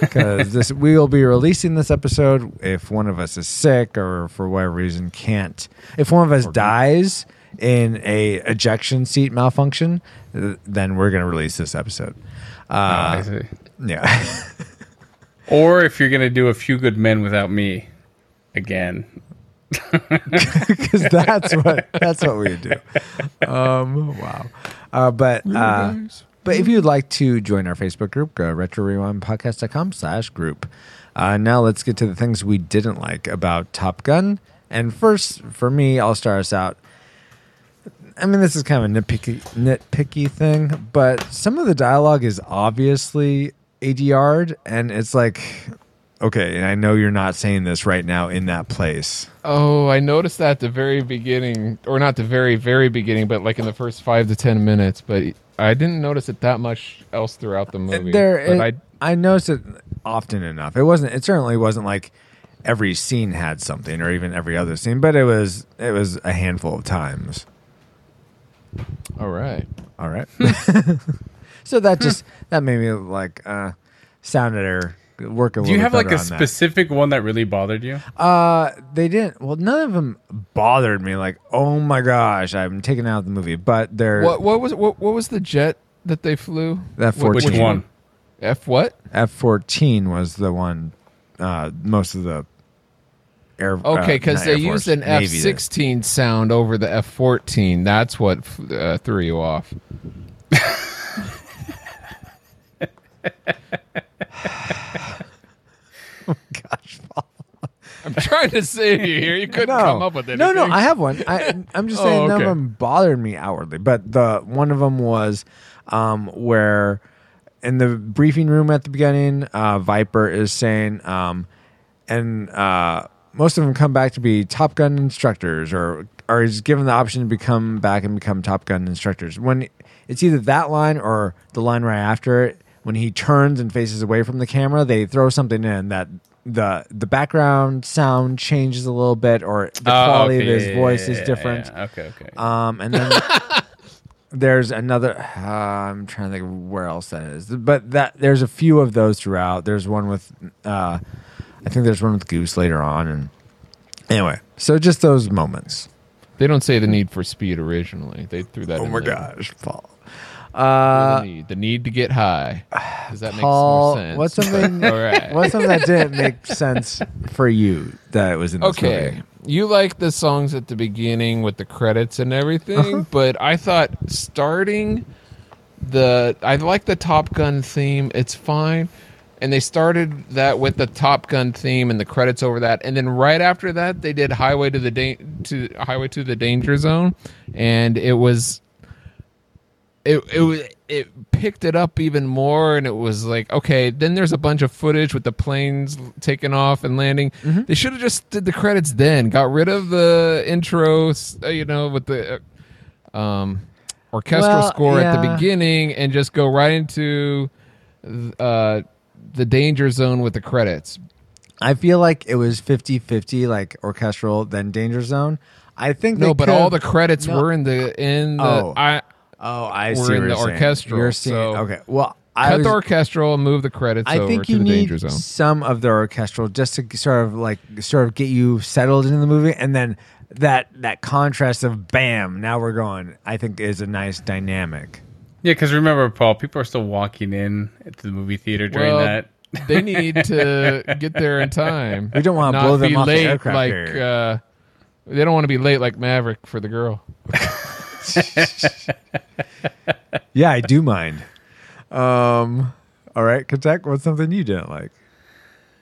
Because this we will be releasing this episode if one of us is sick or for whatever reason can't. If one of us dies in a ejection seat malfunction, th- then we're going to release this episode. Oh, Uh, see. yeah. [LAUGHS] Or if you're gonna do a few good men without me, again. [LAUGHS] because that's what that's what we do. [LAUGHS] Um, wow. Uh, but uh, but if you'd like to join our Facebook group, go to retrorewindpodcast.com slash group. Uh, now let's get to the things we didn't like about Top Gun. And first, for me, I'll start us out. I mean, this is kind of a nitpicky, nitpicky thing, but some of the dialogue is obviously ADR'd, and it's like, okay, and I know you're not saying this right now in that place. Oh, I noticed that at the very beginning, or not the very, very beginning, but like in the first five to ten minutes. But I didn't notice it that much else throughout the movie. There, but it- I noticed it often enough. It wasn't. It certainly wasn't like every scene had something, or even every other scene. But it was. It was a handful of times. All right. All right. [LAUGHS] so that just that made me like uh, sounded or work a Do you have like a on that. specific one that really bothered you? Uh, they didn't. Well, none of them bothered me. Like, oh my gosh, I'm taking out the movie. But they're What what was what what was the jet that they flew? That What- Which 14. one? F what? F fourteen was the one. Uh, most of the air. Okay, uh, because not they Air used an F Navy did. sixteen sound over the F fourteen. That's what uh, threw you off. [SIGHS] [LAUGHS] [LAUGHS] Gosh, Paul. I'm trying to save you here. You couldn't no. come up with anything. No, no, I have one. I, [LAUGHS] I'm just Oh, saying none okay. of them bothered me outwardly, but the one of them was um, where in the briefing room at the beginning, uh, Viper is saying, um, and uh, most of them come back to be Top Gun instructors, or or is given the option to become back and become Top Gun instructors. When it's either that line or the line right after it, when he turns and faces away from the camera, they throw something in that the the background sound changes a little bit, or the Oh, quality okay, of his yeah, voice yeah, is yeah, different. yeah. Okay, okay. Um, and then [LAUGHS] there's another. Uh, I'm trying to think of where else that is, but that there's a few of those throughout. There's one with, uh, I think there's one with Goose later on, and anyway, so just those moments. They don't say the need for speed originally. They threw that. Oh in my there. gosh, Paul. The, Uh, need, the need to get high. Does that make Paul, more sense? what's something? [LAUGHS] All right. What's something that didn't make sense for you that was in this okay. movie? You like the songs at the beginning with the credits and everything, Uh-huh. but I thought starting the I like the Top Gun theme. It's fine. And they started that with the Top Gun theme and the credits over that, and then right after that they did Highway to the da- to Highway to the Danger Zone, and it was it it it picked it up even more and it was like okay then there's a bunch of footage with the planes taking off and landing Mm-hmm. they should have just did the credits then got rid of the intro uh, you know with the uh, um orchestral Well, score at the beginning and just go right into uh the danger zone with the credits I feel like it was 50-50, like orchestral, then Danger Zone. I think no but all the credits No. were in the in the Oh. i Oh, I were see. in the you're saying. orchestral, You're seeing so- okay. Well, I cut was, the orchestral and move the credits I over think to you the need danger zone some of the orchestral just to sort of like sort of get you settled into the movie, and then that that contrast of bam, now we're going. I think is a nice dynamic. Yeah, because remember, Paul, people are still walking in to the movie theater during Well, that. they [LAUGHS] need to get there in time. We don't wanna blow them be off the late aircraft like uh, they don't want to be late like Maverick for the girl. [LAUGHS] [LAUGHS] Yeah, I do mind. Um, all right, Katek, what's something you didn't like?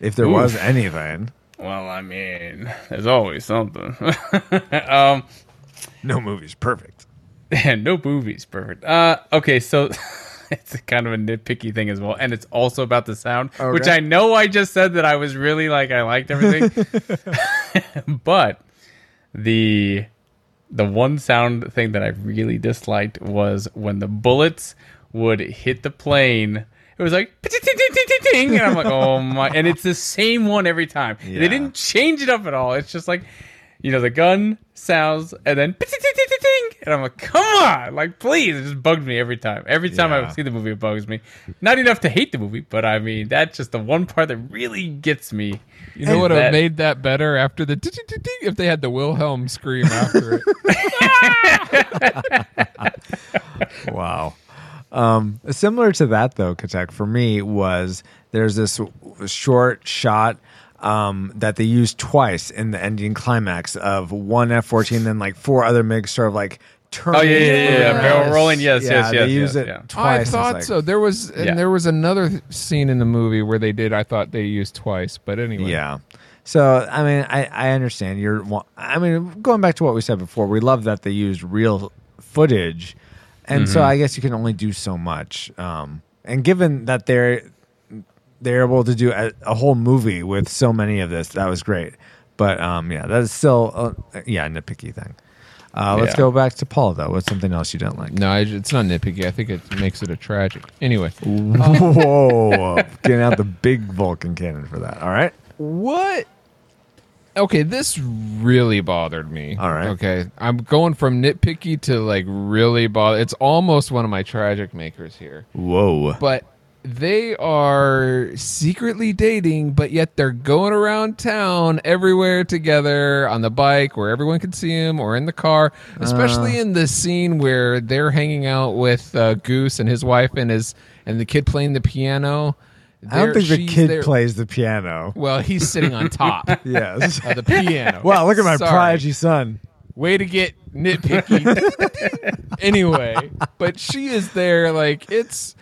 If there was anything, Well, I mean, there's always something. [LAUGHS] um, no movie's perfect. And [LAUGHS] no movies, perfect. Uh, okay, so it's kind of a nitpicky thing as well, and it's also about the sound, which I know I just said that I was really like I liked everything, but the the one sound thing that I really disliked was when the bullets would hit the plane. It was like [LAUGHS] and I'm like, oh my! And it's the same one every time. Yeah. They didn't change it up at all. It's just like, you know, the gun sounds and then and I'm like, come on, like please! It just bugs me every time. Every time Yeah. I see the movie, it bugs me. Not enough to hate the movie, but I mean, that's just the one part that really gets me. You know what would have made that better after the if they had the Wilhelm scream after it. [LAUGHS] Wow. Um, similar to that though, Katek, for me was there's this short shot um, that they used twice in the ending climax of one F fourteen, then like four other MiGs sort of like turning. Oh, yeah, yeah, yeah, yeah. Barrel rolling. Yes, yeah, yes, They yes, use yes, it yeah. twice. I thought like- so. There was and Yeah. there was another scene in the movie where they did. I thought they used twice, but anyway. Yeah. So I mean, I I understand you're. I mean, going back to what we said before, we love that they used real footage, and Mm-hmm. so I guess you can only do so much. Um, and given that they're they're able to do a, a whole movie with so many of this, that was great. But um, yeah, that is still uh, yeah a nitpicky thing. Uh, let's Yeah. go back to Paul though. What's something else you don't like? No, I- it's not nitpicky. I think it makes it a tragic. Anyway, [LAUGHS] Whoa, getting out the big Vulcan cannon for that. All right. what? Okay, this really bothered me. All right. Okay, I'm going from nitpicky to like really bother. It's almost one of my tragic makers here. Whoa. but they are secretly dating, but yet they're going around town everywhere together on the bike where everyone can see them or in the car, especially Uh. in the scene where they're hanging out with uh, Goose and his wife and his and the kid playing the piano. I don't think the kid there- plays the piano. Well, he's sitting on top [LAUGHS] Yes. of the piano. [LAUGHS] Wow, look at my Sorry. prodigy son. Way to get nitpicky. [LAUGHS] anyway, but she is there like it's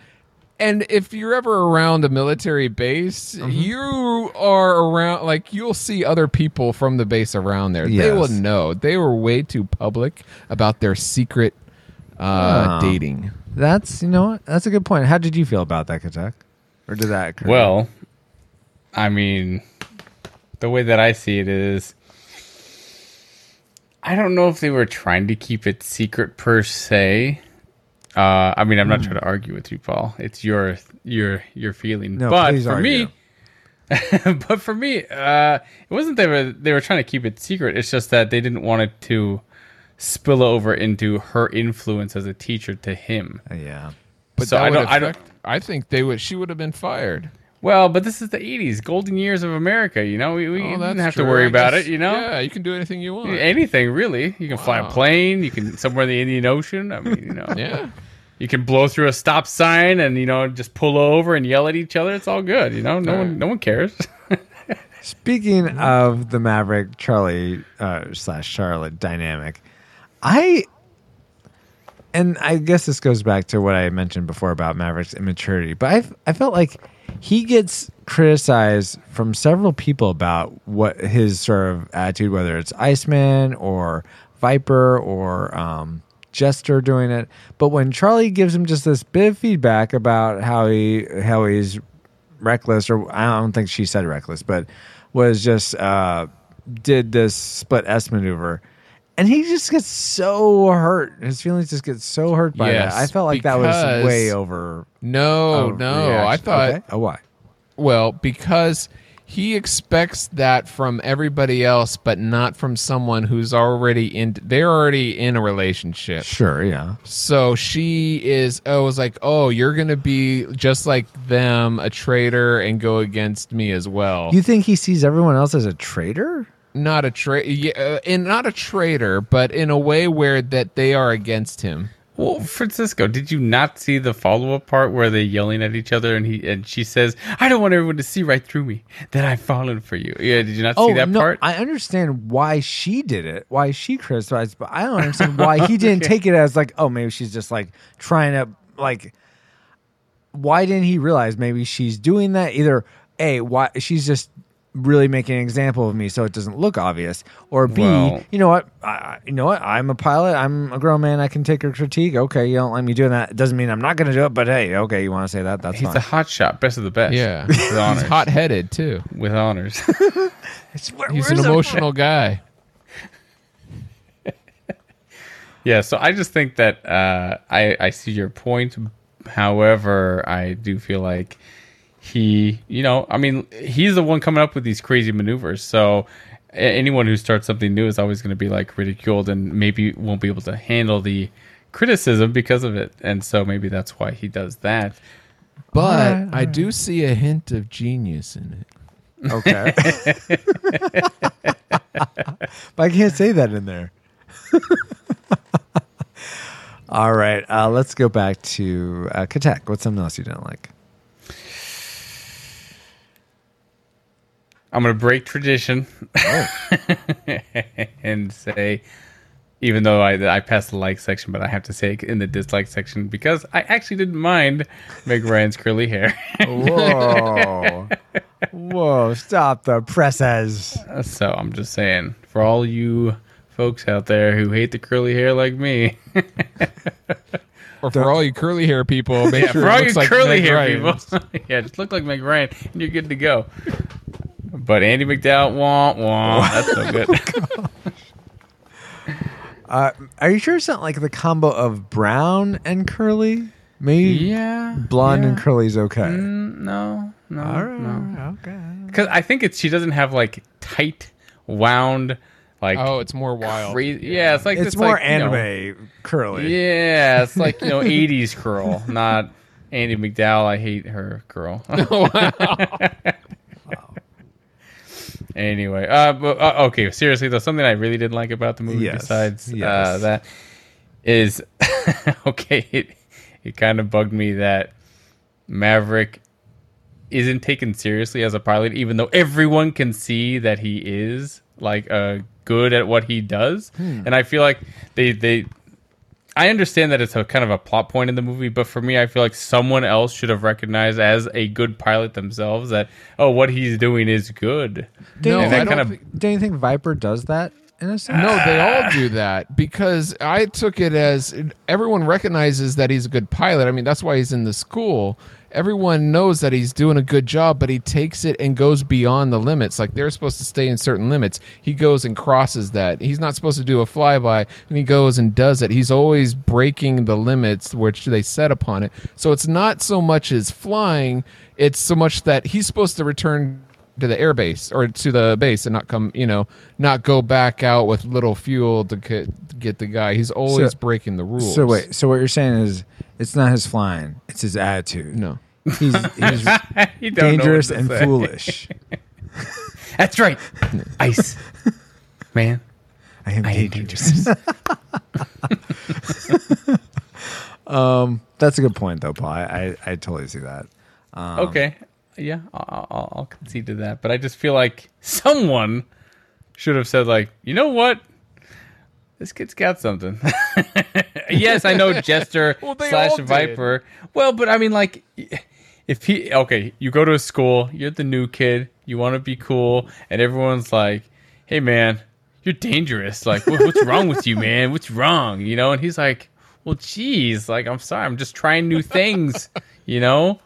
and if you're ever around a military base, Mm-hmm. you are around like you'll see other people from the base around there. They will know. They were way too public about their secret uh, Oh. dating. That's you know what? That's a good point. How did you feel about that, Katek? Or did that occur? Well, I mean, the way that I see it is, I don't know if they were trying to keep it secret per se. Uh, I mean, I'm not trying to argue with you, Paul. It's your your your feeling. No, but please for argue. me, [LAUGHS] but for me, uh, it wasn't they were they were trying to keep it secret. It's just that they didn't want it to spill over into her influence as a teacher to him. Yeah. But So I don't- I don't- I think they would. She would have been fired. Well, but this is the '80s, golden years of America. You know, we, we Oh, didn't that's have to worry I about guess- it. You know, Yeah, you can do anything you want. anything really. You can fly a plane. You can somewhere in the Indian Ocean. I mean, you know, [LAUGHS] Yeah. You can blow through a stop sign and you know just pull over and yell at each other. It's all good. You know, no one no one cares. [LAUGHS] Speaking of the Maverick Charlie uh, slash Charlotte dynamic, I and I guess this goes back to what I mentioned before about Maverick's immaturity, but I I felt like he gets criticized from several people about what his sort of attitude, whether it's Iceman or Viper or um, Jester doing it. But when Charlie gives him just this bit of feedback about how he how he's reckless, or I don't think she said reckless, but was just uh, did this split S maneuver. And he just gets so hurt. His feelings just get so hurt by Yes, that. I felt like that was way over. No, no. I thought Okay. Oh, why? Well, because he expects that from everybody else, but not from someone who's already in. They're already in a relationship. Sure, yeah. So she is. Oh, was like, oh, you're gonna be just like them, a traitor, and go against me as well. You think he sees everyone else as a traitor? Not a traitor, yeah, uh, and not a traitor, but in a way where that they are against him. well, Francisco, did you not see the follow up part where they're yelling at each other and he and she says, "I don't want everyone to see right through me that I've fallen for you." Yeah, did you not see that Oh, no, part? I understand why she did it, why she criticized, but I don't [LAUGHS] understand why he didn't take it as like, oh, maybe she's just like trying to like. Why didn't he realize maybe she's doing that? Either a, why she's just really making an example of me so it doesn't look obvious, or b, Well- you know what, I, I- you know what, I'm a pilot, I'm a grown man, I can take a critique. Okay, you don't let me do that. It doesn't mean I'm not going to do it, but hey, okay, you want to say that? That's He's fine. a hot shot, best of the best. Yeah, with [LAUGHS] he's honors. hot headed too. with honors. [LAUGHS] It's- where- He's an the- emotional guy. [LAUGHS] Yeah, so I just think that uh, I I see your point. However, I do feel like he, you know, I mean, he's the one coming up with these crazy maneuvers. So anyone who starts something new is always going to be like ridiculed and maybe won't be able to handle the criticism because of it. And so maybe that's why he does that. But I do see a hint of genius in it. Okay. [LAUGHS] but I can't say that in there. [LAUGHS] All right. Uh, let's go back to uh, Katek. What's something else you didn't like? I'm going to break tradition oh. [LAUGHS] and say, even though I, I passed the like section, but I have to say it in the dislike section because I actually didn't mind Meg Ryan's curly hair. Whoa. [LAUGHS] Whoa. Stop the presses. so I'm just saying, for all you folks out there who hate the curly hair like me, Or for all you curly hair people, make yeah, sure for it all looks you like curly Meg hair Ryan's. people, [LAUGHS] yeah, just look like Meg Ryan and you're good to go. But Andie MacDowell, wah wah, that's so good. [LAUGHS] Uh, are you sure it's not like the combo of brown and curly? Maybe yeah, blonde and yeah. curly's okay. Mm, no, no, All right. no. Okay. Because I think it's she doesn't have like tight, wound, like Oh, it's more wild. crazy. Yeah, it's like It's this, more like, you know- anime curly. Yeah, it's like you know [LAUGHS] '80s curl, not Andie MacDowell. I hate her curl. [LAUGHS] Anyway, uh, but, uh, okay. Seriously though, something I really didn't like about the movie, Yes, besides uh, that, is [LAUGHS] okay. It it kind of bugged me that Maverick isn't taken seriously as a pilot, even though everyone can see that he is like uh, good at what he does. Hmm. And I feel like they they I understand that it's a kind of a plot point in the movie, but for me, I feel like someone else should have recognized as a good pilot themselves that oh, what he's doing is good. No, and I that don't kind of think- Don't you think Viper does that in a sense? No, they all do that because I took it as everyone recognizes that he's a good pilot. I mean, that's why he's in the school. Everyone knows that he's doing a good job, but he takes it and goes beyond the limits. Like they're supposed to stay in certain limits. He goes and crosses that. He's not supposed to do a flyby, and he goes and does it. He's always breaking the limits which they set upon it. So it's not so much as flying, it's so much that he's supposed to return to the airbase or to the base and not come, you know, not go back out with little fuel to get, get the guy. He's always So- breaking the rules. So wait, so what you're saying is it's not his flying, it's his attitude. No. He's, he's [LAUGHS] You dangerous and say. foolish. [LAUGHS] That's right. Ice. Man. I am I am dangerous. [LAUGHS] um, that's a good point, though, Paul. I, I, I totally see that. Um, okay. Yeah, I'll, I'll, I'll concede to that. But I just feel like [LAUGHS] someone should have said, like, you know what? This kid's got something. [LAUGHS] yes, I know Jester [LAUGHS] Well, slash did. Viper. Well, but I mean, like, if he okay, you go to a school, you're the new kid, you want to be cool, and everyone's like, "Hey, man, you're dangerous. Like, what, what's wrong with you, man? What's wrong?" You know, and he's like, "Well, geez, like, I'm sorry, I'm just trying new things. You know,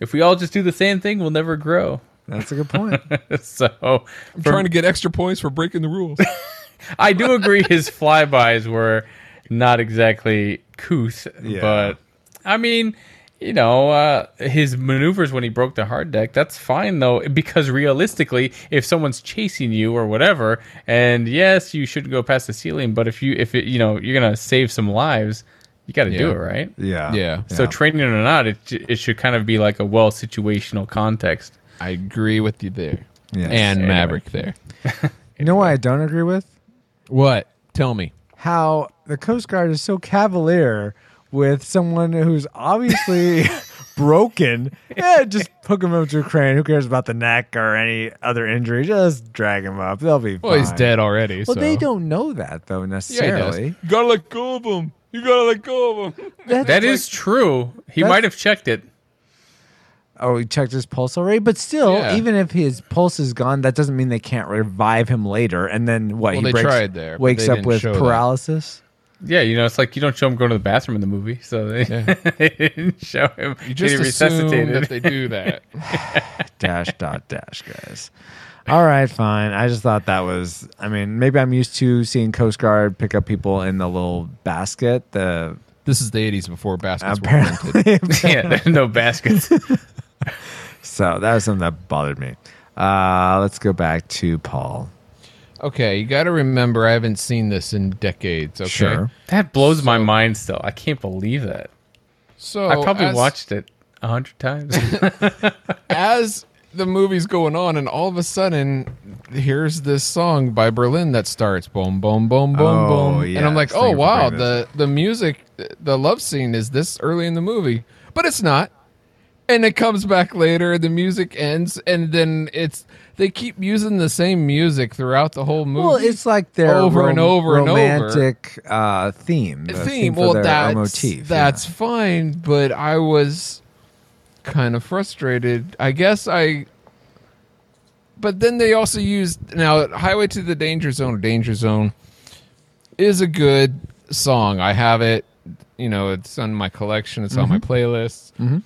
if we all just do the same thing, we'll never grow." That's a good point. [LAUGHS] so, I'm trying to get extra points for breaking the rules. [LAUGHS] I do agree his flybys were not exactly couth, Yeah. but I mean, you know, uh, his maneuvers when he broke the hard deck, that's fine though, because realistically, if someone's chasing you or whatever, and yes, you shouldn't go past the ceiling, but if you, if it, you know, you're gonna save some lives, you got to do it right. Yeah. Yeah. So Yeah. training or not, it it should kind of be like a well situational context. I agree with you there. Yes. And Anyway. Maverick there. [LAUGHS] You know what I don't agree with? What? Tell me. How the Coast Guard is so cavalier with someone who's obviously [LAUGHS] broken. Yeah, just hook him up to a crane. Who cares about the neck or any other injury? Just drag him up. They'll be fine. Well, he's dead already. Well, so. they don't know that though Yeah, he does. necessarily. You gotta let go of him. You gotta let go of him. [LAUGHS] That's That is true. He That's- might have checked it. Oh, he checked his pulse already, but still, Yeah. even if his pulse is gone, that doesn't mean they can't revive him later. And then what? Well, he they breaks, tried there, but wakes they up didn't with show that. paralysis. Yeah, you know, it's like you don't show him going to the bathroom in the movie, so they, [LAUGHS] they didn't show him You just getting assume resuscitated. that they do that. [LAUGHS] [SIGHS] dash dot dash guys. All right, fine. I just thought that was. I mean, maybe I'm used to seeing Coast Guard pick up people in the little basket. The this is the 80s before baskets were invented. [LAUGHS] apparently, yeah, there's no baskets. [LAUGHS] so that was something that bothered me. Uh, let's go back to Paul. Okay, you got to remember, I haven't seen this in decades. Okay, Sure. That blows my mind. Still, I can't believe that. So I probably as, watched it a hundred times. [LAUGHS] as the movie's going on, and all of a sudden, here's this song by Berlin that starts boom, boom, boom, boom, Oh, boom, and I'm like, oh wow, the the music, the love scene is this early in the movie, but it's not. And it comes back later. The music ends, and then it's they keep using the same music throughout the whole movie. Well, it's like their Over and over and over. romantic uh, theme. The theme. for Well, that's motif. that's fine, but I was kind of frustrated. I guess I. But then they also used now "Highway to the Danger Zone" or "Danger Zone" is a good song. I have it. You know, it's on my collection. It's on my playlist. Mhm.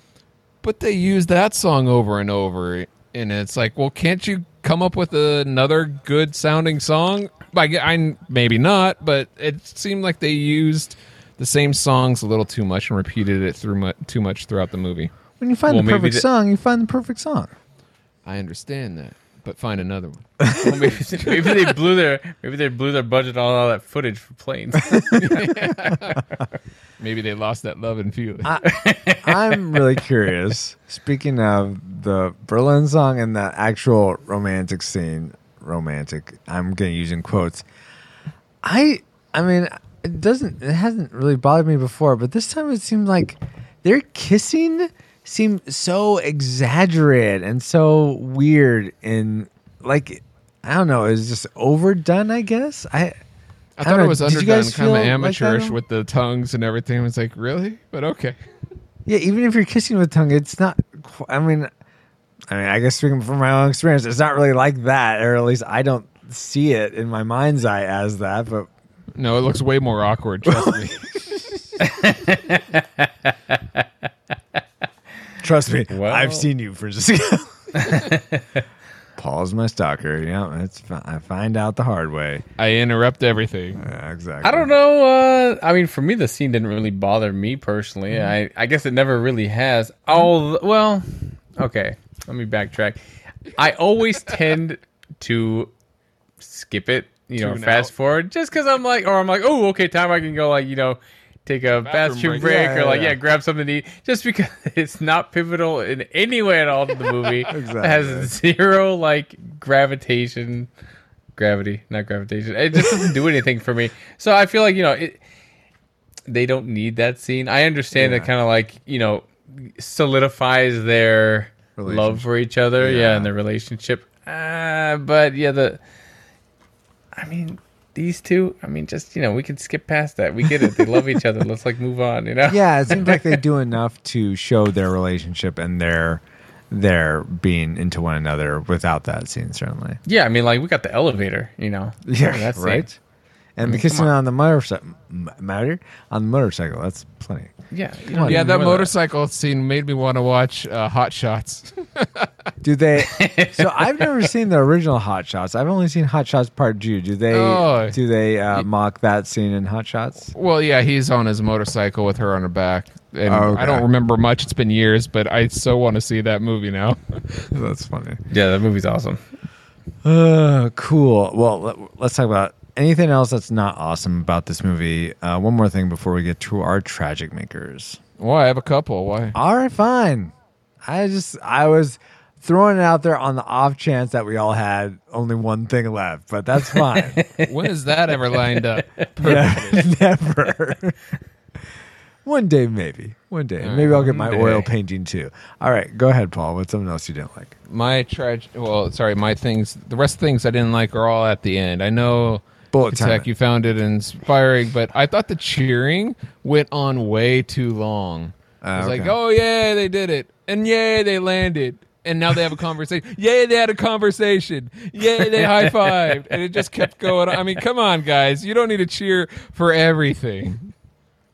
But they use that song over and over, and it's like, well, can't you come up with another good sounding song? Like, I maybe not, but it seemed like they used the same songs a little too much and repeated it through mu- too much throughout the movie. When you find Well, the maybe perfect the- song, you find the perfect song. I understand that, but find another one. [LAUGHS] Well, maybe, maybe they blew their maybe they blew their budget on all that footage for planes. [LAUGHS] Maybe they lost that love and feeling. I'm really curious. Speaking of the Berlin song and the actual romantic scene, romantic. I'm going to use in quotes. I, I mean, it doesn't. It hasn't really bothered me before, but this time it seemed like they're kissing seemed so exaggerated and so weird and like I don't know. It was just overdone. I guess I. I don't thought know, it was did underdone, kind of feel like amateurish with the tongues and everything. I was like, really? But okay. Yeah, even if you're kissing with tongue, it's not. I mean, I mean, I guess speaking from my own experience, it's not really like that, or at least I don't see it in my mind's eye as that. But No, it looks way more awkward. Trust me. [LAUGHS] trust me, Well- I've seen you, Francisco. [LAUGHS] Paul's my stalker. Yeah, it's I find out the hard way. I interrupt everything. Yeah, exactly. I don't know. Uh, I mean, for me, the scene didn't really bother me personally. I, I guess it never really has. Oh, well, okay. Let me backtrack. I always [LAUGHS] tend to skip it, you know, Tune fast out. forward, just because I'm like, or I'm like, oh, okay, time I can go, like, you know, take a bathroom, break. break, Yeah, or yeah, like yeah. yeah. grab something to eat, just because [LAUGHS] it's not pivotal in any way at all to the movie. [LAUGHS] It has zero like gravitation, gravity, not gravitation. It just doesn't do anything for me. So I feel like you know it. They don't need that scene. I understand it kind of like you know solidifies their love for each other, yeah, Yeah. and their relationship. Uh, but yeah, the I mean, these two. I mean, just you know, we can skip past that. We get it. They love each other. Let's like move on. You know. Yeah, it seems like they [LAUGHS] do enough to show their relationship and their their being into one another without that scene. Certainly. Yeah, I mean, like we got the elevator. You know. [LAUGHS] Yeah, that's right. And the mean, come kissing on. on the motorcycle, matter on the motorcycle. That's plenty. Yeah. you Come Yeah, that more of motorcycle scene made me want to watch uh, Hot Shots. [LAUGHS] Do they? so I've never seen the original Hot Shots. I've only seen Hot Shots Part Two. Do they? Oh. do they uh, mock that scene in Hot Shots? well, yeah, he's on his motorcycle with her on her back. And Oh, okay. I don't remember much. It's been years, but I so want to see that movie now. [LAUGHS] That's funny. Yeah, that movie's awesome. Uh, cool. Well, let, let's talk about anything else that's not awesome about this movie. Uh, one more thing before we get to our tragic makers. Well, I have a couple. Why? All right, fine. I just I was throwing it out there on the off chance that we all had only one thing left, but that's [LAUGHS] fine. when is that ever lined up? [LAUGHS] Yeah, never. [LAUGHS] one day, maybe. One day, maybe I'll get my one oil painting too. All right, go ahead, Paul. What's something else you didn't like? My tragic. Well, sorry, my things. The rest of the things I didn't like are all at the end. I know. Bullet time. Tech, you found it inspiring, but I thought the cheering went on way too long. Uh, I was like, oh yeah, they did it, and yay, they landed, and now they have a conversation. [LAUGHS] yay, they had a conversation. Yay, they [LAUGHS] high fived, and it just kept going. on. I mean, come on, guys, you don't need to cheer for everything.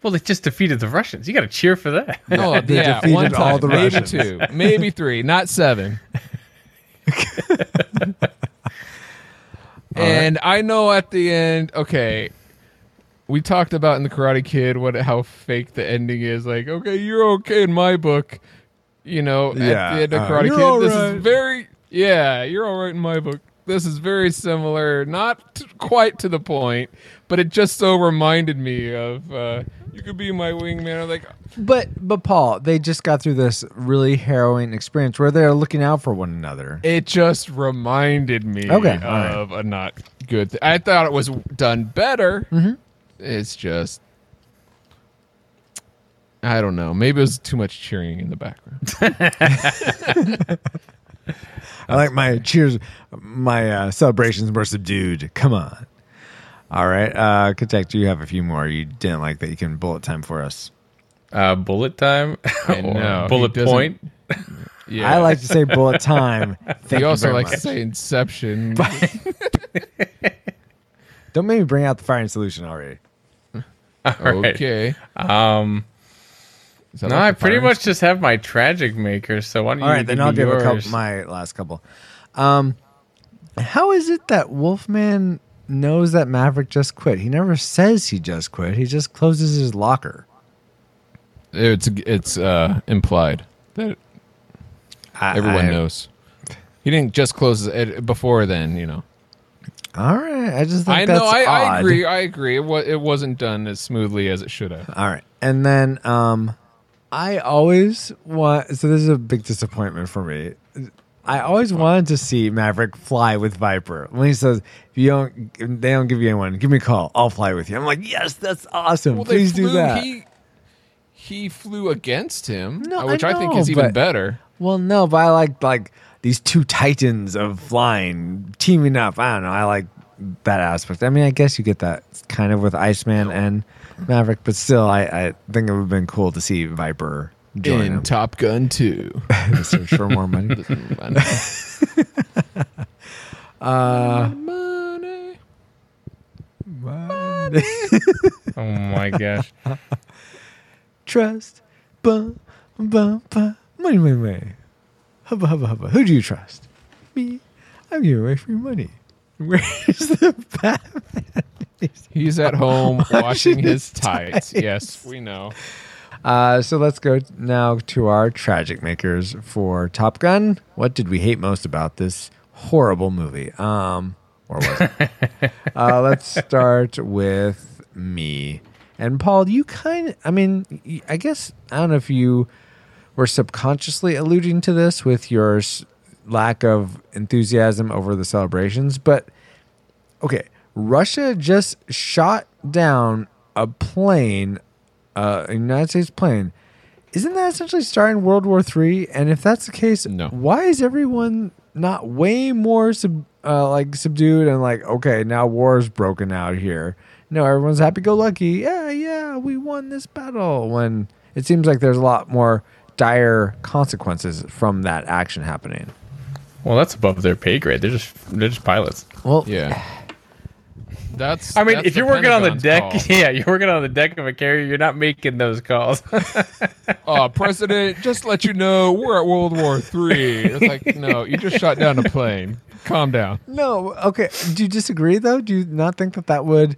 Well, they just defeated the Russians. You got to cheer for that. No, [LAUGHS] They yeah, defeated one time, all the maybe Russians. two, maybe three, not seven. And I know at the end, okay, we talked about in the Karate Kid what how fake the ending is. Like, okay, you're okay in my book. You know, Yeah, at the end of uh, Karate Kid, this right. is very yeah, you're all right in my book. This is very similar, not t- quite to the point, but it just so reminded me of uh, you could be my wingman. I'm like, But but Paul, they just got through this really harrowing experience where they're looking out for one another. it just reminded me Okay, all right. of a not good. Th- I thought it was done better. Mm-hmm. It's just, I don't know. Maybe it was too much cheering in the background. [LAUGHS] [LAUGHS] I like my cheers, my uh, celebrations were subdued. Come on. All right, uh, Katek, do you have a few more you didn't like that you can bullet time for us? Uh, bullet time I [LAUGHS] know, bullet point. [LAUGHS] Yeah, I like to say bullet time. [LAUGHS] Thank He you also very likes much. to say Inception. Don't make me bring out the firing solution already. right. okay. Um, no, like I pretty firing much just have my tragic maker. So why don't All you right, then I'll me give a couple, my last couple. Um, how is it that Wolfman knows that Maverick just quit? He never says he just quit. He just closes his locker. It's it's uh, implied that I- everyone I- knows. He didn't just close it before then, you know. All right, I just think I that's know. I, I agree. I agree. It, wa- it wasn't done as smoothly as it should have. All right. And then um I always want so this is a big disappointment for me. I always wanted to see Maverick fly with Viper. When he says, if you don't they don't give you anyone, give me a call. I'll fly with you. I'm like, yes, that's awesome. Well, Please do that. He he flew against him, No, which I I, think is even but- better. well, no, but I like like these two titans of flying teaming up. I don't know. I like that aspect. I mean, I guess you get that kind of with Iceman and Maverick, but still, I, I think it would have been cool to see Viper join In him. Top Gun 2. [LAUGHS] search for more money. [LAUGHS] Uh, Money. Oh my gosh. [LAUGHS] trust, bum, bum, bum, money, money, money. Hubba, hubba, hubba. Who do you trust? Me. I'm giving away free money. Where's the Batman? He's at home Washing washing his his tights. Yes, we know. Uh, so let's go now to our tragic makers for Top Gun. What did we hate most about this horrible movie? Um, or was it? [LAUGHS] uh, let's start with me. And Paul, you kind of, I mean, I guess, I don't know if you were subconsciously alluding to this with your s- lack of enthusiasm over the celebrations, but okay, Russia just shot down a plane, uh, a United States plane. Isn't that essentially starting World War Three? And if that's the case, No. why is everyone not way more sub, uh, like subdued and like, okay, now war's broken out here? No, everyone's happy go lucky. Yeah, yeah, we won this battle. When it seems like there's a lot more dire consequences from that action happening. Well, that's above their pay grade. They're just they're just pilots. Well, Yeah. [SIGHS] [SIGHS] [SIGHS] That's. I mean, that's if you're working on the deck, call. [LAUGHS] yeah, you're working on the deck of a carrier. You're not making those calls. [LAUGHS] uh, President, just let you know, we're at World War Three. It's like, no, you just shot down a plane. Calm down. No, okay. Do you disagree though? Do you not think that that would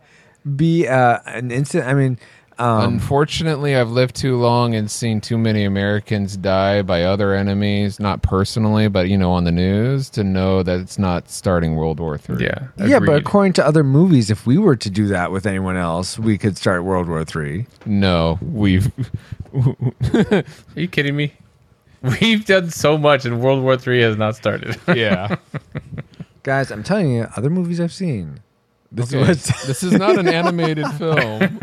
be uh, an instant? I mean, um, Unfortunately, I've lived too long and seen too many Americans die by other enemies, not personally, but you know, on the news, to know that it's not starting World War Three. yeah, yeah, but according to other movies, if we were to do that with anyone else, we could start World War Three. No, we've. [LAUGHS] Are you kidding me? We've done so much, and World War Three has not started. yeah. [LAUGHS] Guys, I'm telling you, other movies I've seen. This Okay, is [LAUGHS] this is not an animated [LAUGHS] film. [LAUGHS]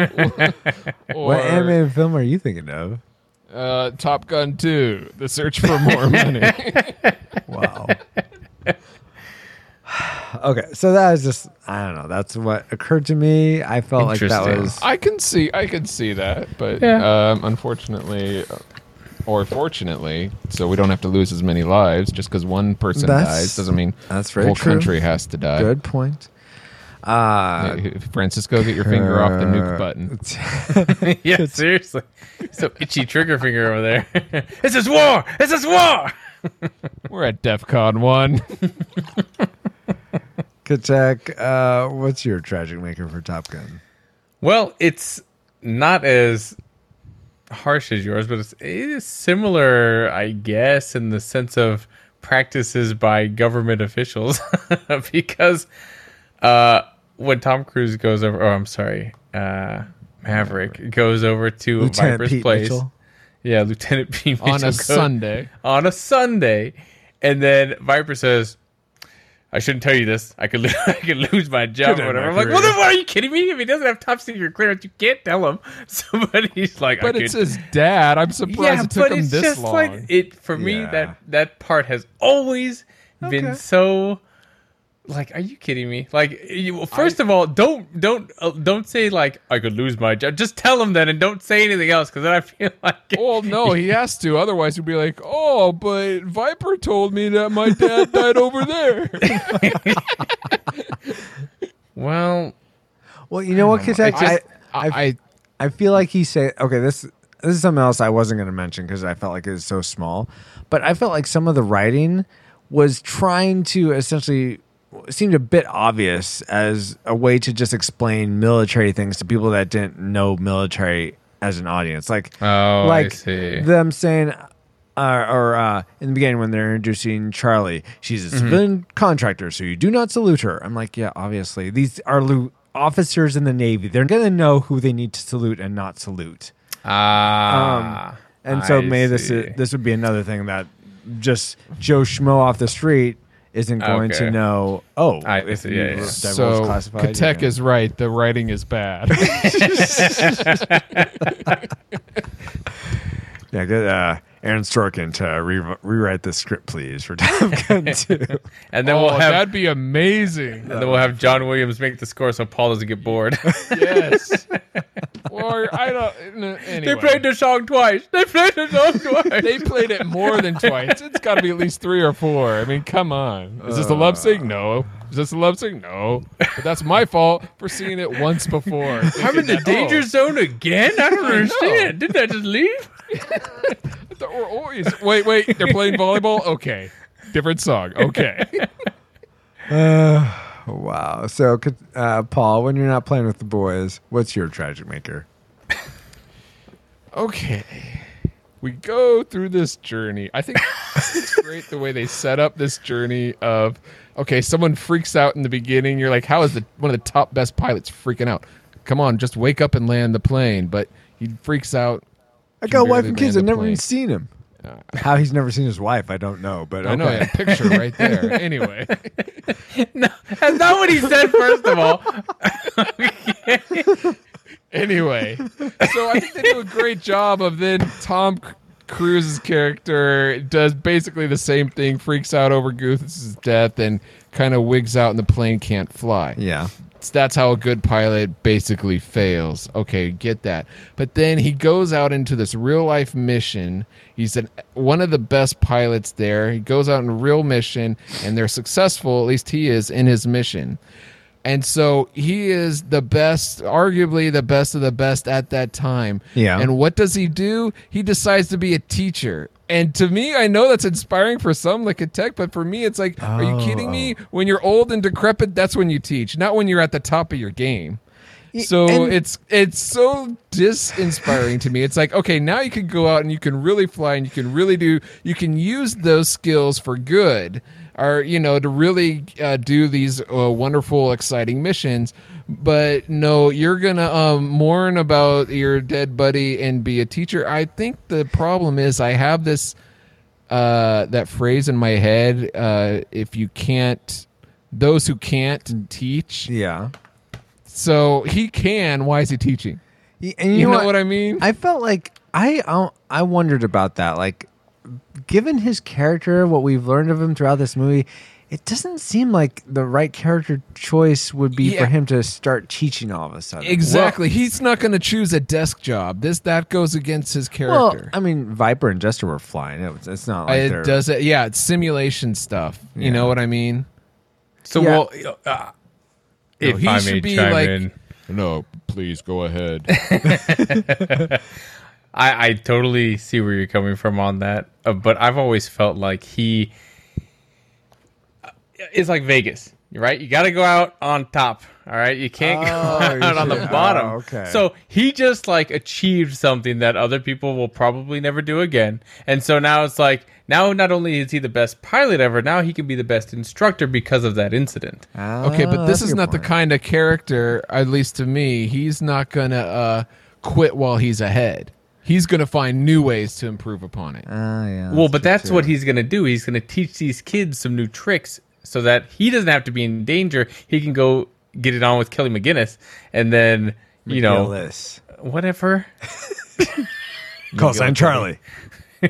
or what animated film are you thinking of? uh, Top Gun 2, The Search for More Money. Wow. [SIGHS] okay, so that was just I don't know. That's what occurred to me. I felt like that was I can see, I can see that, but Yeah. um, unfortunately, uh, or fortunately, so we don't have to lose as many lives. Just because one person That's- dies doesn't mean that's the whole true. country has to die. good point. Uh, Hey, Francisco, get your finger off the nuke button. [LAUGHS] yeah, [LAUGHS] seriously. So itchy trigger finger over there. [LAUGHS] this is war. This is war. We're at DEFCON 1. Kachek, uh, what's your tragic maker for Top Gun? Well, it's not as harsh as yours, but it's, it is similar, I guess, in the sense of practices by government officials. because uh, when Tom Cruise goes over, oh, I'm sorry, uh, Maverick goes over to Lieutenant Viper's Pete place. Mitchell. Yeah, Lieutenant Pete On a goes- Sunday. On a Sunday, and then Viper says. I shouldn't tell you this. I could lo- [LAUGHS] I could lose my job Could or whatever. I'm like, well, then why are you kidding me? If he doesn't have top secret clearance, you can't tell him. [LAUGHS] Somebody's like, But I it's could, his dad. I'm surprised it took him this long. like it for me. That that part has always been so. Like, are you kidding me? Like, you, well, first of all, don't don't uh, don't say like I could lose my job. Just tell him that, and don't say anything else, because then I feel [LAUGHS] like Well, no, he [LAUGHS] has to. Otherwise, he'd be like, "Oh, but Viper told me that my dad died over there." [LAUGHS] well, Well, you know what, because I, just- I, I, I feel like he said, okay, this this is something else I wasn't going to mention because I felt like it was so small, but I felt like some of the writing was trying to essentially it seemed a bit obvious as a way to just explain military things to people that didn't know military as an audience, like Oh, I like see. them saying. Uh, or uh, in the beginning when they're introducing Charlie, she's a Mm-hmm. civilian contractor, so you do not salute her. I'm like, yeah, obviously these are lu- officers in the Navy. They're gonna know who they need to salute and not salute. ah, And so I maybe this is, this would be another thing that just Joe Schmo off the street isn't going Okay. to know. Oh, I if you yeah, yeah. divulge so classified, Katek yeah. is right. The writing is bad. [LAUGHS] [LAUGHS] yeah. Good. Uh, Aaron Sorkin to re- rewrite the script, please, for Top Gun Two. and then oh, we'll have that'd be amazing. and then we'll have John Williams make the score so Paul doesn't get bored. [LAUGHS] yes. Or I don't. n- Anyway. they played the song twice. They played the song [LAUGHS] twice. They played it more than twice. It's got to be at least three or four. I mean, come on. Is this a love uh. sing? No. Is this a love sing? No. But that's my fault for seeing it once before. I'm in the that, danger oh, zone again. I don't [LAUGHS] understand. Didn't I just leave? The- or always- wait, wait. They're playing volleyball. Okay, different song. Okay. wow. So, uh, Paul, when you're not playing with the boys, what's your tragic maker? Okay. We go through this journey. I think it's great the way they set up this journey of okay, someone freaks out in the beginning. You're like, how is the one of the top best pilots freaking out? come on, just wake up and land the plane. But he freaks out. I got a wife and kids. I've never even seen him. How he's never seen his wife, I don't know. But I know, I have a picture right [LAUGHS] there. Anyway, [LAUGHS] no, that's not what he said. First of all, [LAUGHS] anyway, so I think they do a great job of then Tom C- Cruise's character does basically the same thing, freaks out over Gooses' death, and kind of wigs out, and the plane can't fly. Yeah. That's how a good pilot basically fails. Okay, get that. But then he goes out into this real life mission. He's an, one of the best pilots there. He goes out in a real mission, and they're successful, at least he is, in his mission. And so he is the best, arguably the best of the best at that time. Yeah. And what does he do? He decides to be a teacher. And to me, I know that's inspiring for some, like Katek, but for me, it's like, are you kidding me? Oh. When you're old and decrepit, that's when you teach, not when you're at the top of your game. So and- it's it's so disinspiring to me. It's like okay, now you can go out and you can really fly and you can really do you can use those skills for good, or you know to really uh, do these uh, wonderful, exciting missions. But no, you're gonna um, mourn about your dead buddy and be a teacher. I think the problem is I have this uh, that phrase in my head. Uh, if you can't, those who can't teach. Yeah. So he can. Why is he teaching? And You know what I mean? I felt like I I- I wondered about that. Like, given his character, what we've learned of him throughout this movie, it doesn't seem like the right character choice would be Yeah. for him to start teaching all of a sudden. Exactly. He's not going to choose a desk job. This that goes against his Well, character. I mean, Viper and Jester were flying. It it's not like it they're does it. Yeah, it's simulation stuff. You Yeah. know what I mean? so Yeah. well, uh, if he I should may be chime like- in, No, please go ahead. [LAUGHS] [LAUGHS] I, I totally see where you're coming from on that, uh, but I've always felt like he is like Vegas, right? You got to go out on top. All right, you can't Oh, go [LAUGHS] out on the bottom. Oh, okay. So he just like achieved something that other people will probably never do again, and so now it's like now not only is he the best pilot ever, now he can be the best instructor because of that incident. Okay, but Ah, this is good not the kind of character, at least to me. He's not gonna uh, quit while he's ahead. He's gonna find new ways to improve upon it. Ah, yeah. well, but that's too. what he's going to do. He's going to teach these kids some new tricks so that he doesn't have to be in danger. He can go get it on with Kelly McGinnis, and then you know Gillis. whatever. [LAUGHS] Call sign Charlie. [LAUGHS]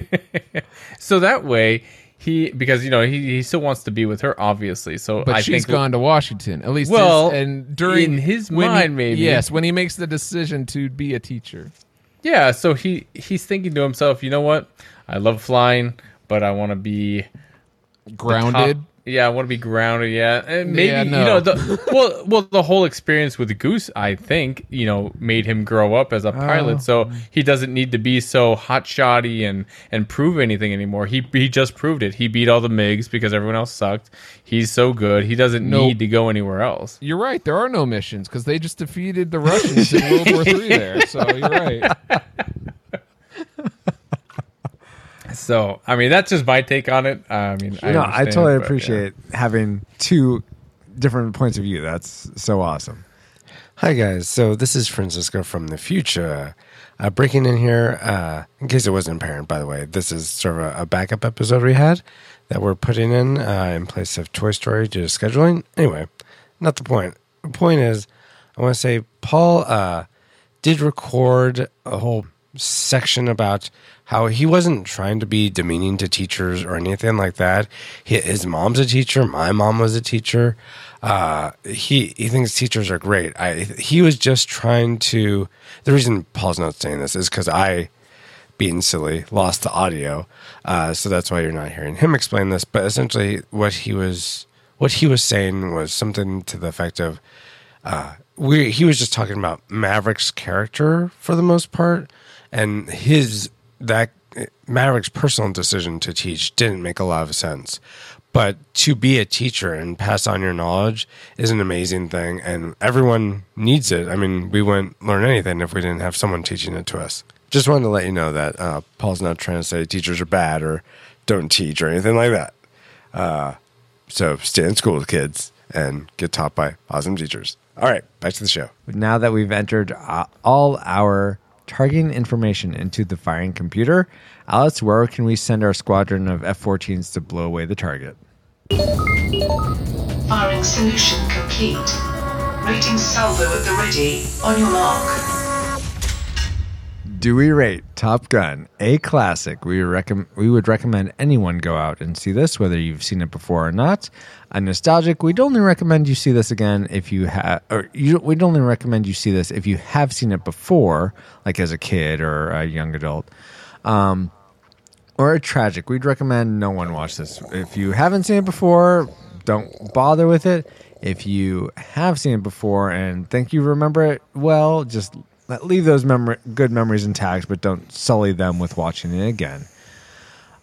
So that way. He because you know he, he still wants to be with her obviously so But I she's think gone to Washington. At least, Well, his- and during in his when he- mind, maybe. yes, when he makes the decision to be a teacher. Yeah so he he's thinking to himself you know what I love flying but I want to be Grounded. top- yeah, I want to be grounded. Yeah, and maybe Yeah, you know the [LAUGHS] well, well, the whole experience with Goose, I think, you know, made him grow up as a pilot. So oh. he doesn't need to be so hot shoddy and and prove anything anymore. He he just proved it. He beat all the Migs because everyone else sucked. He's so good. He doesn't No. need to go anywhere else. You're right. There are no missions because they just defeated the Russians in World War [LAUGHS] Three. There, so you're right. [LAUGHS] So I mean, that's just my take on it. I mean, I no, I totally but, yeah. appreciate having two different points of view. That's so awesome. Hi guys, so this is Francisco from the future. Uh, breaking in here, uh, in case it wasn't apparent, by the way, this is sort of a, a backup episode we had that we're putting in uh, in place of Toy Story due to scheduling. Anyway, not the point. The point is, I want to say Paul uh, did record a whole section about how he wasn't trying to be demeaning to teachers or anything like that. He, his mom's a teacher. My mom was a teacher. Uh, he he thinks teachers are great. I he was just trying to. The reason Paul's not saying this is because I, being silly, lost the audio. Uh, so that's why you're not hearing him explain this. But essentially, what he was what he was saying was something to the effect of uh, we he was just talking about Maverick's character for the most part, and his that Maverick's personal decision to teach didn't make a lot of sense. But to be a teacher and pass on your knowledge is an amazing thing, and everyone needs it. I mean, we wouldn't learn anything if we didn't have someone teaching it to us. Just wanted to let you know that uh, Paul's not trying to say teachers are bad or don't teach or anything like that. Uh, so stay in school, kids, and get taught by awesome teachers. All right, back to the show. Now that we've entered uh, all our targeting information into the firing computer, Alice, where can we send our squadron of F 14s to blow away the target? Firing solution complete. Rating salvo at the ready. On your mark. Do we rate Top Gun a classic? We recommend we would recommend anyone go out and see this, whether you've seen it before or not. A nostalgic, we'd only recommend you see this again if you have, or you, we'd only recommend you see this if you have seen it before, like as a kid or a young adult. Um, or a tragic, we'd recommend no one watch this. If you haven't seen it before, don't bother with it. If you have seen it before and think you remember it well, just leave those memor- good memories intact, but don't sully them with watching it again.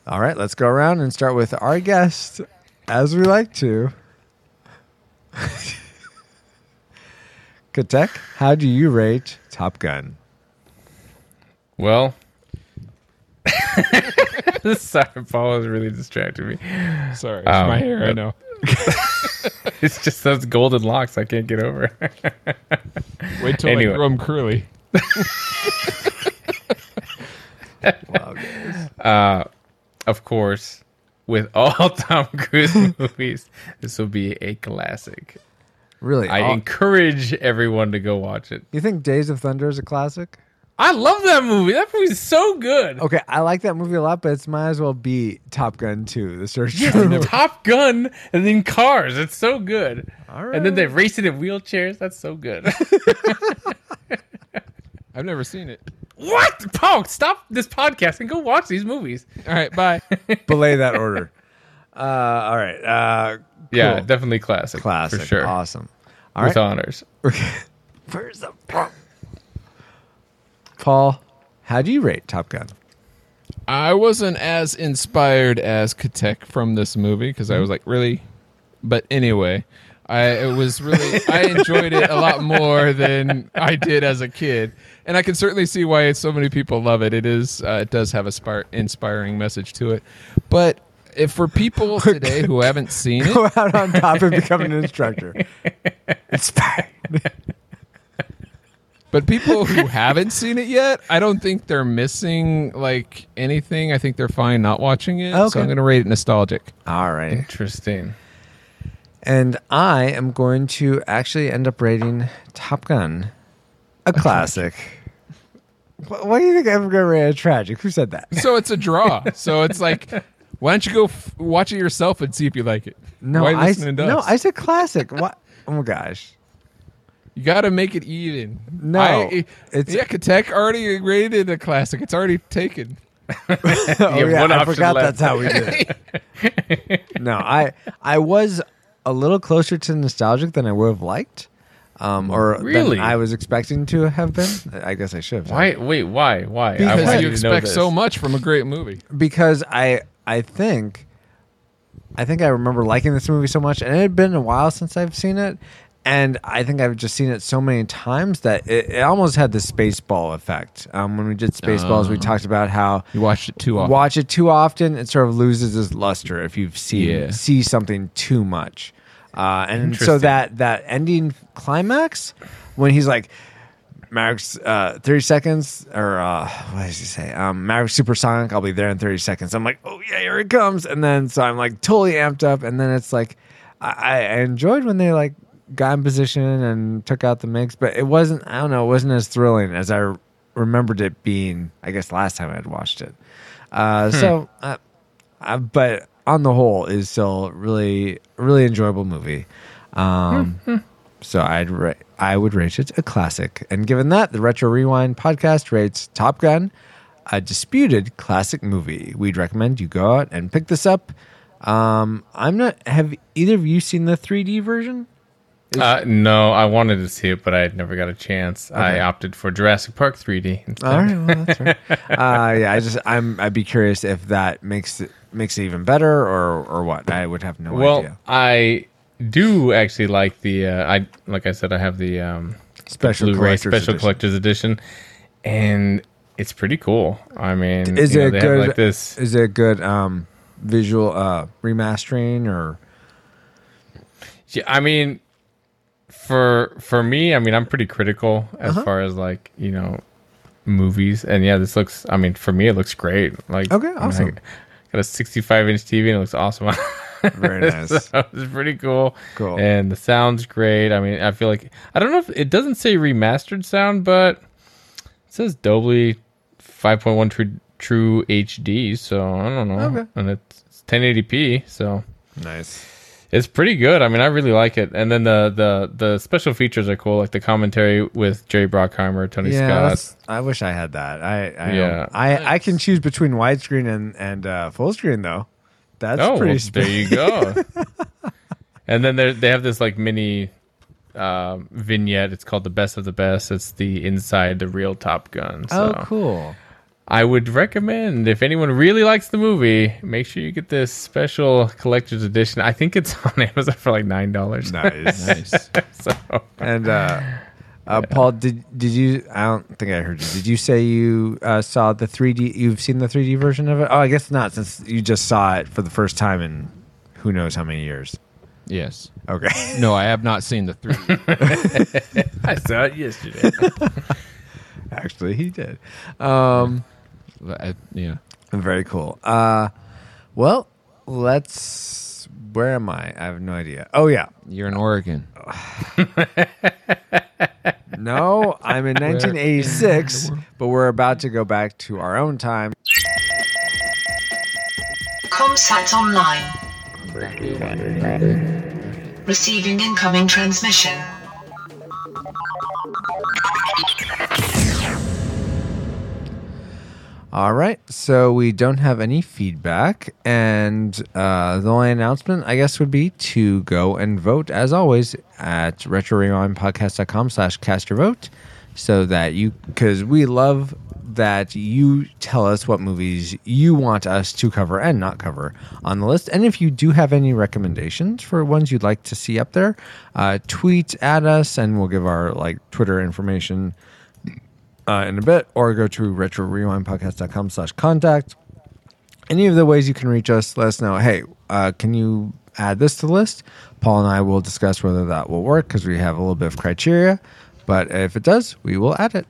All right, let's go around and start with our guest, as we like to. [LAUGHS] Katek, how do you rate Top Gun? Well, [LAUGHS] sorry, Paul was really distracting me. Sorry, it's Um, my hair. I know. [LAUGHS] It's just those golden locks I can't get over. [LAUGHS] Wait till Anyway. I grow them curly. [LAUGHS] uh, of course, with all Tom Cruise movies, this will be a classic. Really? I All- encourage everyone to go watch it. you think Days of Thunder is a classic? I love that movie. That movie's so good. Okay, I like that movie a lot, but it might as well be Top Gun 2, The Search Yes, for [LAUGHS] Top Gun and then Cars. It's so good. All And then they race it in wheelchairs. That's so good. [LAUGHS] [LAUGHS] I've never seen it. what? Paul, stop this podcast and go watch these movies. All right, bye. Belay that order. Uh, all right. Uh, Yeah, definitely classic. classic. For sure. Awesome. All With right. honors. Where's the Paul, how do you rate Top Gun? I wasn't as inspired as Katek from this movie because I was like, really? But anyway, I it was really I enjoyed it a lot more than I did as a kid, and I can certainly see why so many people love it. It is uh, it does have a spar- inspiring message to it, but if for people [LAUGHS] today who haven't seen it, Go out on top and become an instructor. [LAUGHS] Inspired. But people who [LAUGHS] haven't seen it yet, I don't think they're missing like anything. I think they're fine not watching it. Okay. So I'm going to rate it nostalgic. All right. Interesting. And I am going to actually end up rating Top Gun a classic. Wh- Why do you think I'm going to rate a tragic? Who said that? So it's a draw. [LAUGHS] so it's like, why don't you go f- watch it yourself and see if you like it? No, why I, to no? I said classic. What? Oh my gosh. You got to make it even. No, I, it's- yeah. Katek already rated a classic. It's already taken. [LAUGHS] oh yeah, one I forgot left. that's how we did it. [LAUGHS] no, I I was a little closer to nostalgic than I would have liked, um, or Really? than I was expecting to have been. I guess I should have. Why? Wait, why? Why? I Because you expect so much from a great movie. because I I think I think I remember liking this movie so much, and it had been a while since I've seen it, and I think I've just seen it so many times that it, it almost had the Spaceball effect. Um, when we did Spaceballs, we talked about how You watched it too often. watch it too often, it sort of loses its luster if you see Yeah. see something too much. Uh, and so that that ending climax when he's like Mavericks uh, thirty seconds or uh, what does he say? Um, Maverick supersonic. I'll be there in thirty seconds. I'm like, oh yeah, here it comes. And then so I'm like totally amped up. And then it's like I, I enjoyed when they like got in position and took out the Migs, but it wasn't. I don't know. It wasn't as thrilling as I remembered it being. I guess last time I had watched it. Uh, So, uh, uh, but on the whole, is still really really enjoyable movie. Um, so I'd ra- I would rate it a classic. And given that, the Retro Rewind podcast rates Top Gun a disputed classic movie. We'd recommend you go out and pick this up. Um, I'm not. Have either of you seen the 3D version? Uh, no, I wanted to see it, but I never got a chance. I opted for Jurassic Park 3D. Instead. All right, well that's right. [LAUGHS] uh, yeah, I just I'm I'd be curious if that makes it makes it even better or or what. I would have no Well, idea. I do actually like the. Uh, I like I said, I have the um, Special Blu-ray collector's special edition. collector's edition, and it's pretty cool. I mean, Is you know, it good? Like this. Is it a good um, visual uh, remastering or? Yeah, I mean, for for me, I mean, I'm pretty critical as Uh-huh. far as like you know movies, and yeah, this looks. I mean, for me, it looks great. Like Okay, I mean, I awesome. got a 65 inch TV, and it looks awesome. [LAUGHS] Very nice. so [LAUGHS] it's pretty cool. Cool. And the sound's great. I mean, I feel like I don't know if it doesn't say remastered sound, but it says Dolby 5.1 true true HD. So I don't know. Okay. And it's, it's 1080p. So Nice. It's pretty good. I mean, I really like it. And then the the the special features are cool, like the commentary with Jerry Bruckheimer, Tony Yeah, Scott. that's- I wish I had that. I I Yeah. I, I can choose between widescreen and and uh, full screen though. That's oh, pretty. well, sp- there you go. [LAUGHS] and then they they have this like mini um, vignette. It's called the best of the best. It's the inside the real Top Gun. So oh, cool. I would recommend if anyone really likes the movie, make sure you get this special collector's edition. I think it's [LAUGHS] on Amazon for like nine dollars. Nice. [LAUGHS] Nice. so And uh, uh, Paul, did did you? I don't think I heard you. Did you say you uh, saw the 3D? You've seen the 3D version of it? Oh, I guess not, since you just saw it for the first time in who knows how many years. Yes. Okay. No, I have not seen the three. [LAUGHS] I saw it yesterday. Actually, he did. Um, I- yeah. very cool. Uh, well, let's. Where am I? I have no idea. Oh yeah. You're in Oregon. [LAUGHS] No, I'm in 1986, but we're about to go back to our own time. Comsat online. Receiving incoming transmission. All right, so we don't have any feedback, and uh, the only announcement, I guess, would be to go and vote, as always, at retrorewindpodcast.com slash cast your vote, so that you, because we love that you tell us what movies you want us to cover and not cover on the list. And if you do have any recommendations for ones you'd like to see up there, uh, tweet at us, and we'll give our like Twitter information uh, in a bit, or go to retrorewindpodcast.com slash contact. Any of the ways you can reach us, let us know, hey, uh, can you add this to the list? Paul and I will discuss whether that will work because we have a little bit of criteria. But if it does, we will add it.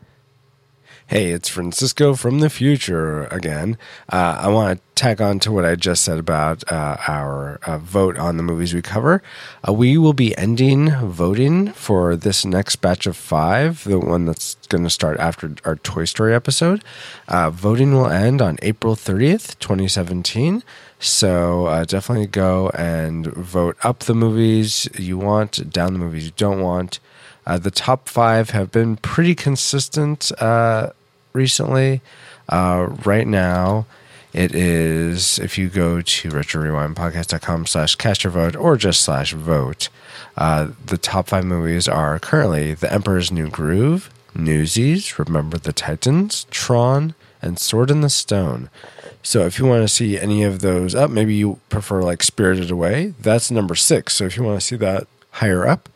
Hey, it's Francisco from the future again. Uh, I want to tack on to what I just said about uh, our uh, vote on the movies we cover. Uh, we will be ending voting for this next batch of five, the one that's going to start after our Toy Story episode. Uh, voting will end on April 30th, 2017. So uh, definitely go and vote up the movies you want, down the movies you don't want. Uh, the top five have been pretty consistent uh, recently. Uh, right now, it is if you go to retrorewindpodcast.com slash cast your vote or just slash vote. Uh, the top five movies are currently The Emperor's New Groove, Newsies, Remember the Titans, Tron, and Sword in the Stone. So if you want to see any of those up, maybe you prefer like Spirited Away, that's number six. So if you want to see that higher up,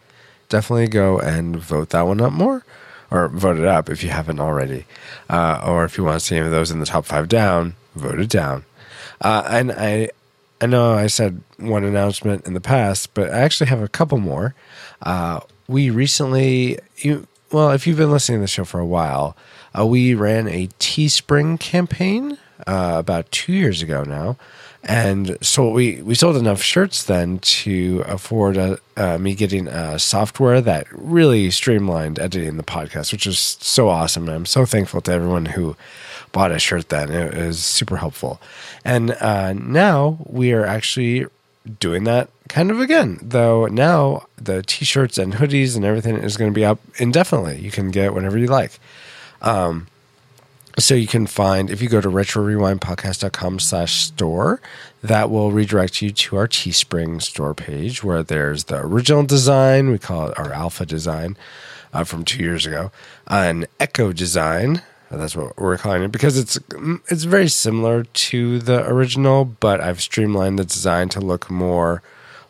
definitely go and vote that one up more or vote it up if you haven't already. Uh, or if you want to see any of those in the top five down, vote it down. Uh, and I, I know I said one announcement in the past, but I actually have a couple more. Uh, we recently, you, well, if you've been listening to the show for a while, uh, we ran a Teespring campaign uh, about two years ago now. And so we, we sold enough shirts then to afford uh uh, me getting uh, software that really streamlined editing the podcast, which is so awesome. And I'm so thankful to everyone who bought a shirt then. It was super helpful. And uh, now we are actually doing that kind of again, though now the t shirts and hoodies and everything is going to be up indefinitely. You can get whenever you like. Um, so you can find if you go to retrorewindpodcast.com slash store that will redirect you to our teespring store page where there's the original design. We call it our alpha design uh, from two years ago. An echo design that's what we're calling it because it's it's very similar to the original but i've streamlined the design to look more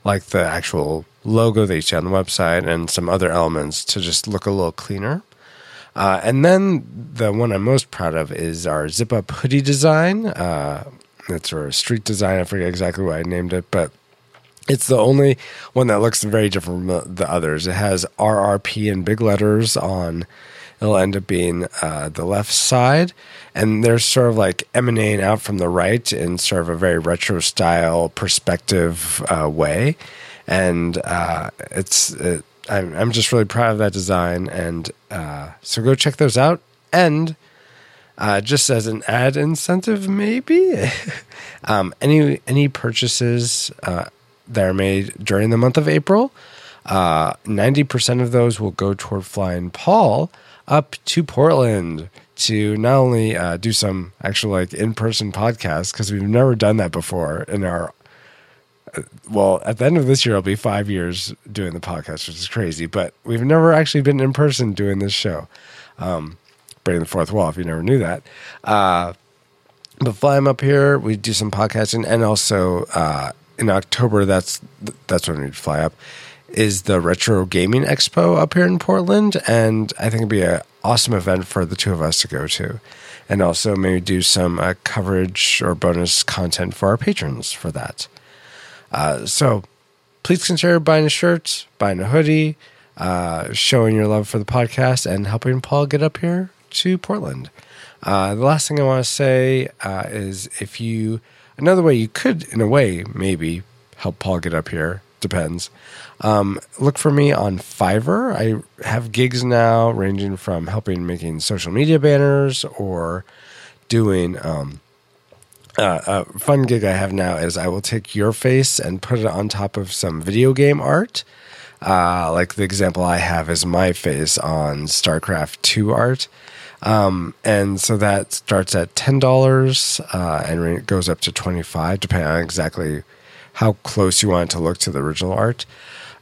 like the actual logo that you see on the website and some other elements to just look a little cleaner uh, and then the one I'm most proud of is our zip up hoodie design. Uh, it's our street design. I forget exactly what I named it, but It's the only one that looks very different from the others. It has RRP in big letters on. It'll end up being uh, the left side, and they're sort of like emanating out from the right in sort of a very retro style perspective uh, way. And uh, it's it, I'm, I'm just really proud of that design. And uh, so go check those out. And uh, just as an ad incentive, maybe [LAUGHS] um, any any purchases uh, that are made during the month of April, uh, ninety percent of those will go toward flying Paul up to Portland to not only uh, do some actual like in person podcasts because we've never done that before in our. Well, at the end of this year, I'll be five years doing the podcast, which is crazy. But we've never actually been in person doing this show. Um, breaking the fourth wall, if you never knew that. Uh, but fly him up here. We do some podcasting, and also uh, in October, that's that's when we fly up. Is the Retro Gaming Expo up here in Portland, and I think it'd be an awesome event for the two of us to go to, and also maybe do some uh, coverage or bonus content for our patrons for that. Uh, so please consider buying a shirt, buying a hoodie, uh, showing your love for the podcast, and helping Paul get up here to Portland. Uh, the last thing I want to say uh, is if you, another way you could, in a way, maybe help Paul get up here, depends. Um, look for me on Fiverr. I have gigs now ranging from helping making social media banners or doing. Um, uh, a fun gig I have now is I will take your face and put it on top of some video game art. Uh, like the example I have is my face on StarCraft 2 art. Um, and so that starts at $10 uh, and it goes up to 25 depending on exactly how close you want it to look to the original art.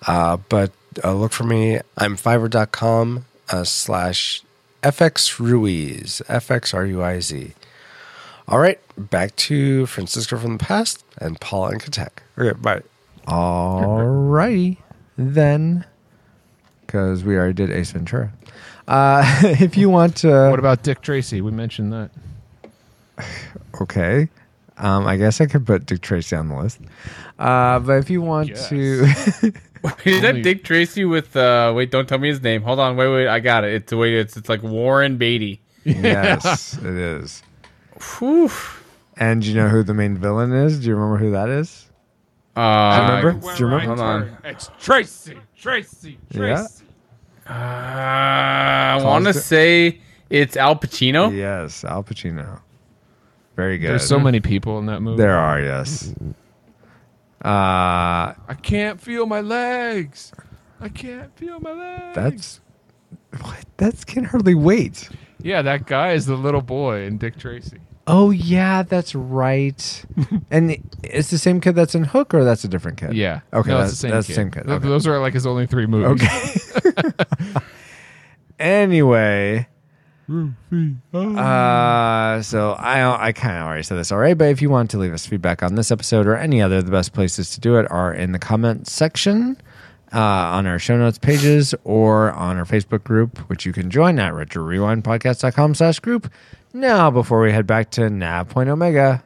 Uh, but uh, look for me. I'm fiverr.com uh, slash FX Ruiz, FX R U I Z. All right, back to Francisco from the past and Paul and Katek. Okay, bye. All righty then, because we already did Ace Ventura. Uh, [LAUGHS] if you want to, What about Dick Tracy? We mentioned that. [SIGHS] okay, um, I guess I could put Dick Tracy on the list. Uh, but if you want to, [LAUGHS] [LAUGHS] Is that Dick Tracy with? uh Wait, don't tell me his name. Hold on, wait, wait, I got it. It's the way it's it's like Warren Beatty. yes, it is. Whew. And do you know who the main villain is? Do you remember who that is? Uh, remember? Do you remember? Hold on. It's Tracy, Tracy, Tracy. Yeah. Uh, I want to say it's Al Pacino. Yes, Al Pacino. Very good. There's so many people in that movie. There are, yes. Uh, I can't feel my legs. I can't feel my legs. that's what? That can hardly wait. yeah. That guy is the little boy in Dick Tracy. Oh yeah, that's right. [LAUGHS] and it's the same kid that's in Hook, or that's a different kid. Yeah. Okay, No, that's, the same that's the same kid. Th- Okay. Those are like his only three movies. Okay. [LAUGHS] anyway. Uh, so I I kind of already said this already, but if you want to leave us feedback on this episode or any other, the best places to do it are in the comment section uh, on our show notes pages or on our Facebook group, which you can join at retrorewindpodcast.com slash group. Now, before we head back to Nav Point Omega,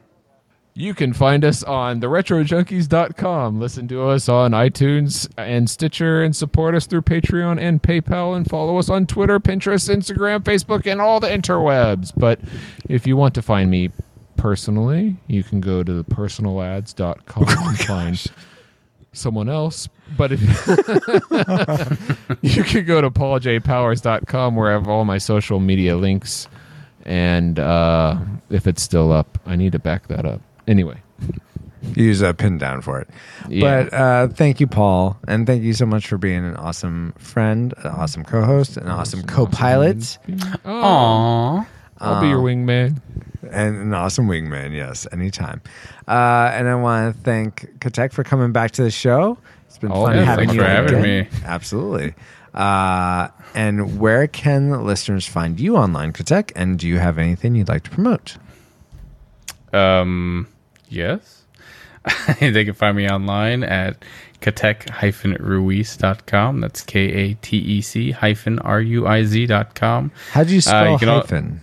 You can find us on theretrojunkies.com. Listen to us on iTunes and Stitcher and support us through Patreon and PayPal and follow us on Twitter, Pinterest, Instagram, Facebook, and all the interwebs. But if you want to find me personally, you can go to personalads.com [LAUGHS] and find someone else. But if [LAUGHS] you can go to pauljpowers.com where I have all my social media links. And uh, if it's still up, I need to back that up. Anyway, use a pin down for it. Yeah. But uh, thank you, Paul, and thank you so much for being an awesome friend, an awesome co-host, an awesome co-pilot, Aww. I'll be your wingman. and an awesome wingman. Yes, anytime. Uh, and I want to thank Katek for coming back to the show. It's been Oh, fun yeah, having thanks you for having again. me. Absolutely. Uh, and where can listeners find you online, Katek? And do you have anything you'd like to promote? Um, yes. [LAUGHS] they can find me online at katek-ruiz.com. That's K-A-T-E-C hyphen R-U-I-Z.com. How do you spell Uh, you hyphen?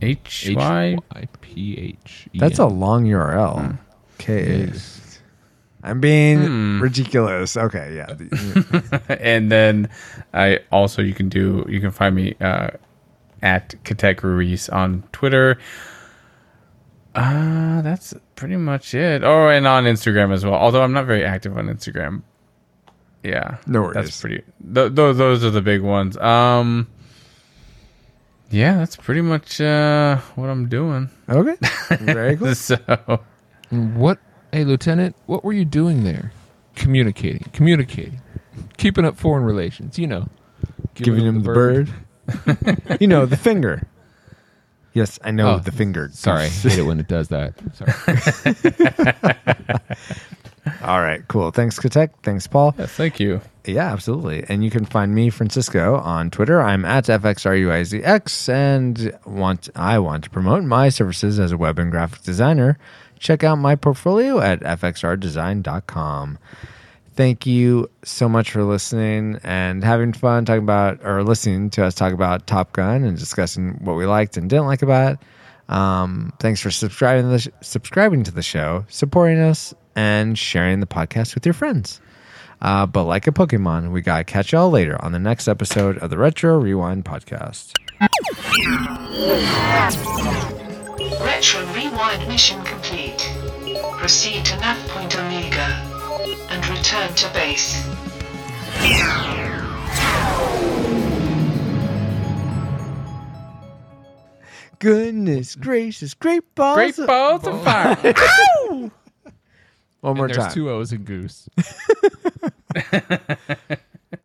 H-Y? H-Y-P-H. That's a long URL. K. I'm being Hmm. ridiculous. Okay, [LAUGHS] yeah. And then I also you can do you can find me uh, at Katek Ruiz on Twitter. Uh that's pretty much it. Oh, and on Instagram as well. Although I'm not very active on Instagram. Yeah, No worries. That's pretty. Th- th- those are the big ones. Um, yeah, that's pretty much uh, what I'm doing. okay. [LAUGHS] Very cool. So What, hey, Lieutenant, what were you doing there? Communicating, communicating, keeping up foreign relations, you know. Giving him the bird. [LAUGHS] you know, the finger. Yes, I know Oh, the finger. Sorry, I hate it when it does that. Sorry. [LAUGHS] All right, cool. Thanks, Katek. Thanks, Paul. yes, thank you. Yeah, absolutely. And you can find me, Francisco, on Twitter. I'm at FXRUIZX and want I want to promote my services as a web and graphic designer. Check out my portfolio at fxrdesign.com. Thank you so much for listening and having fun talking about or listening to us talk about Top Gun and discussing what we liked and didn't like about it. Um, thanks for subscribing to the sh- subscribing to the show, supporting us, and sharing the podcast with your friends. Uh, but like a Pokemon, we gotta catch y'all later on the next episode of the Retro Rewind podcast. Retro Rewind mission complete. Proceed to nav point Omega and return to base. Goodness gracious, great balls! Great balls of fire. [LAUGHS] [LAUGHS] One more And there's time. two O's in Goose. [LAUGHS]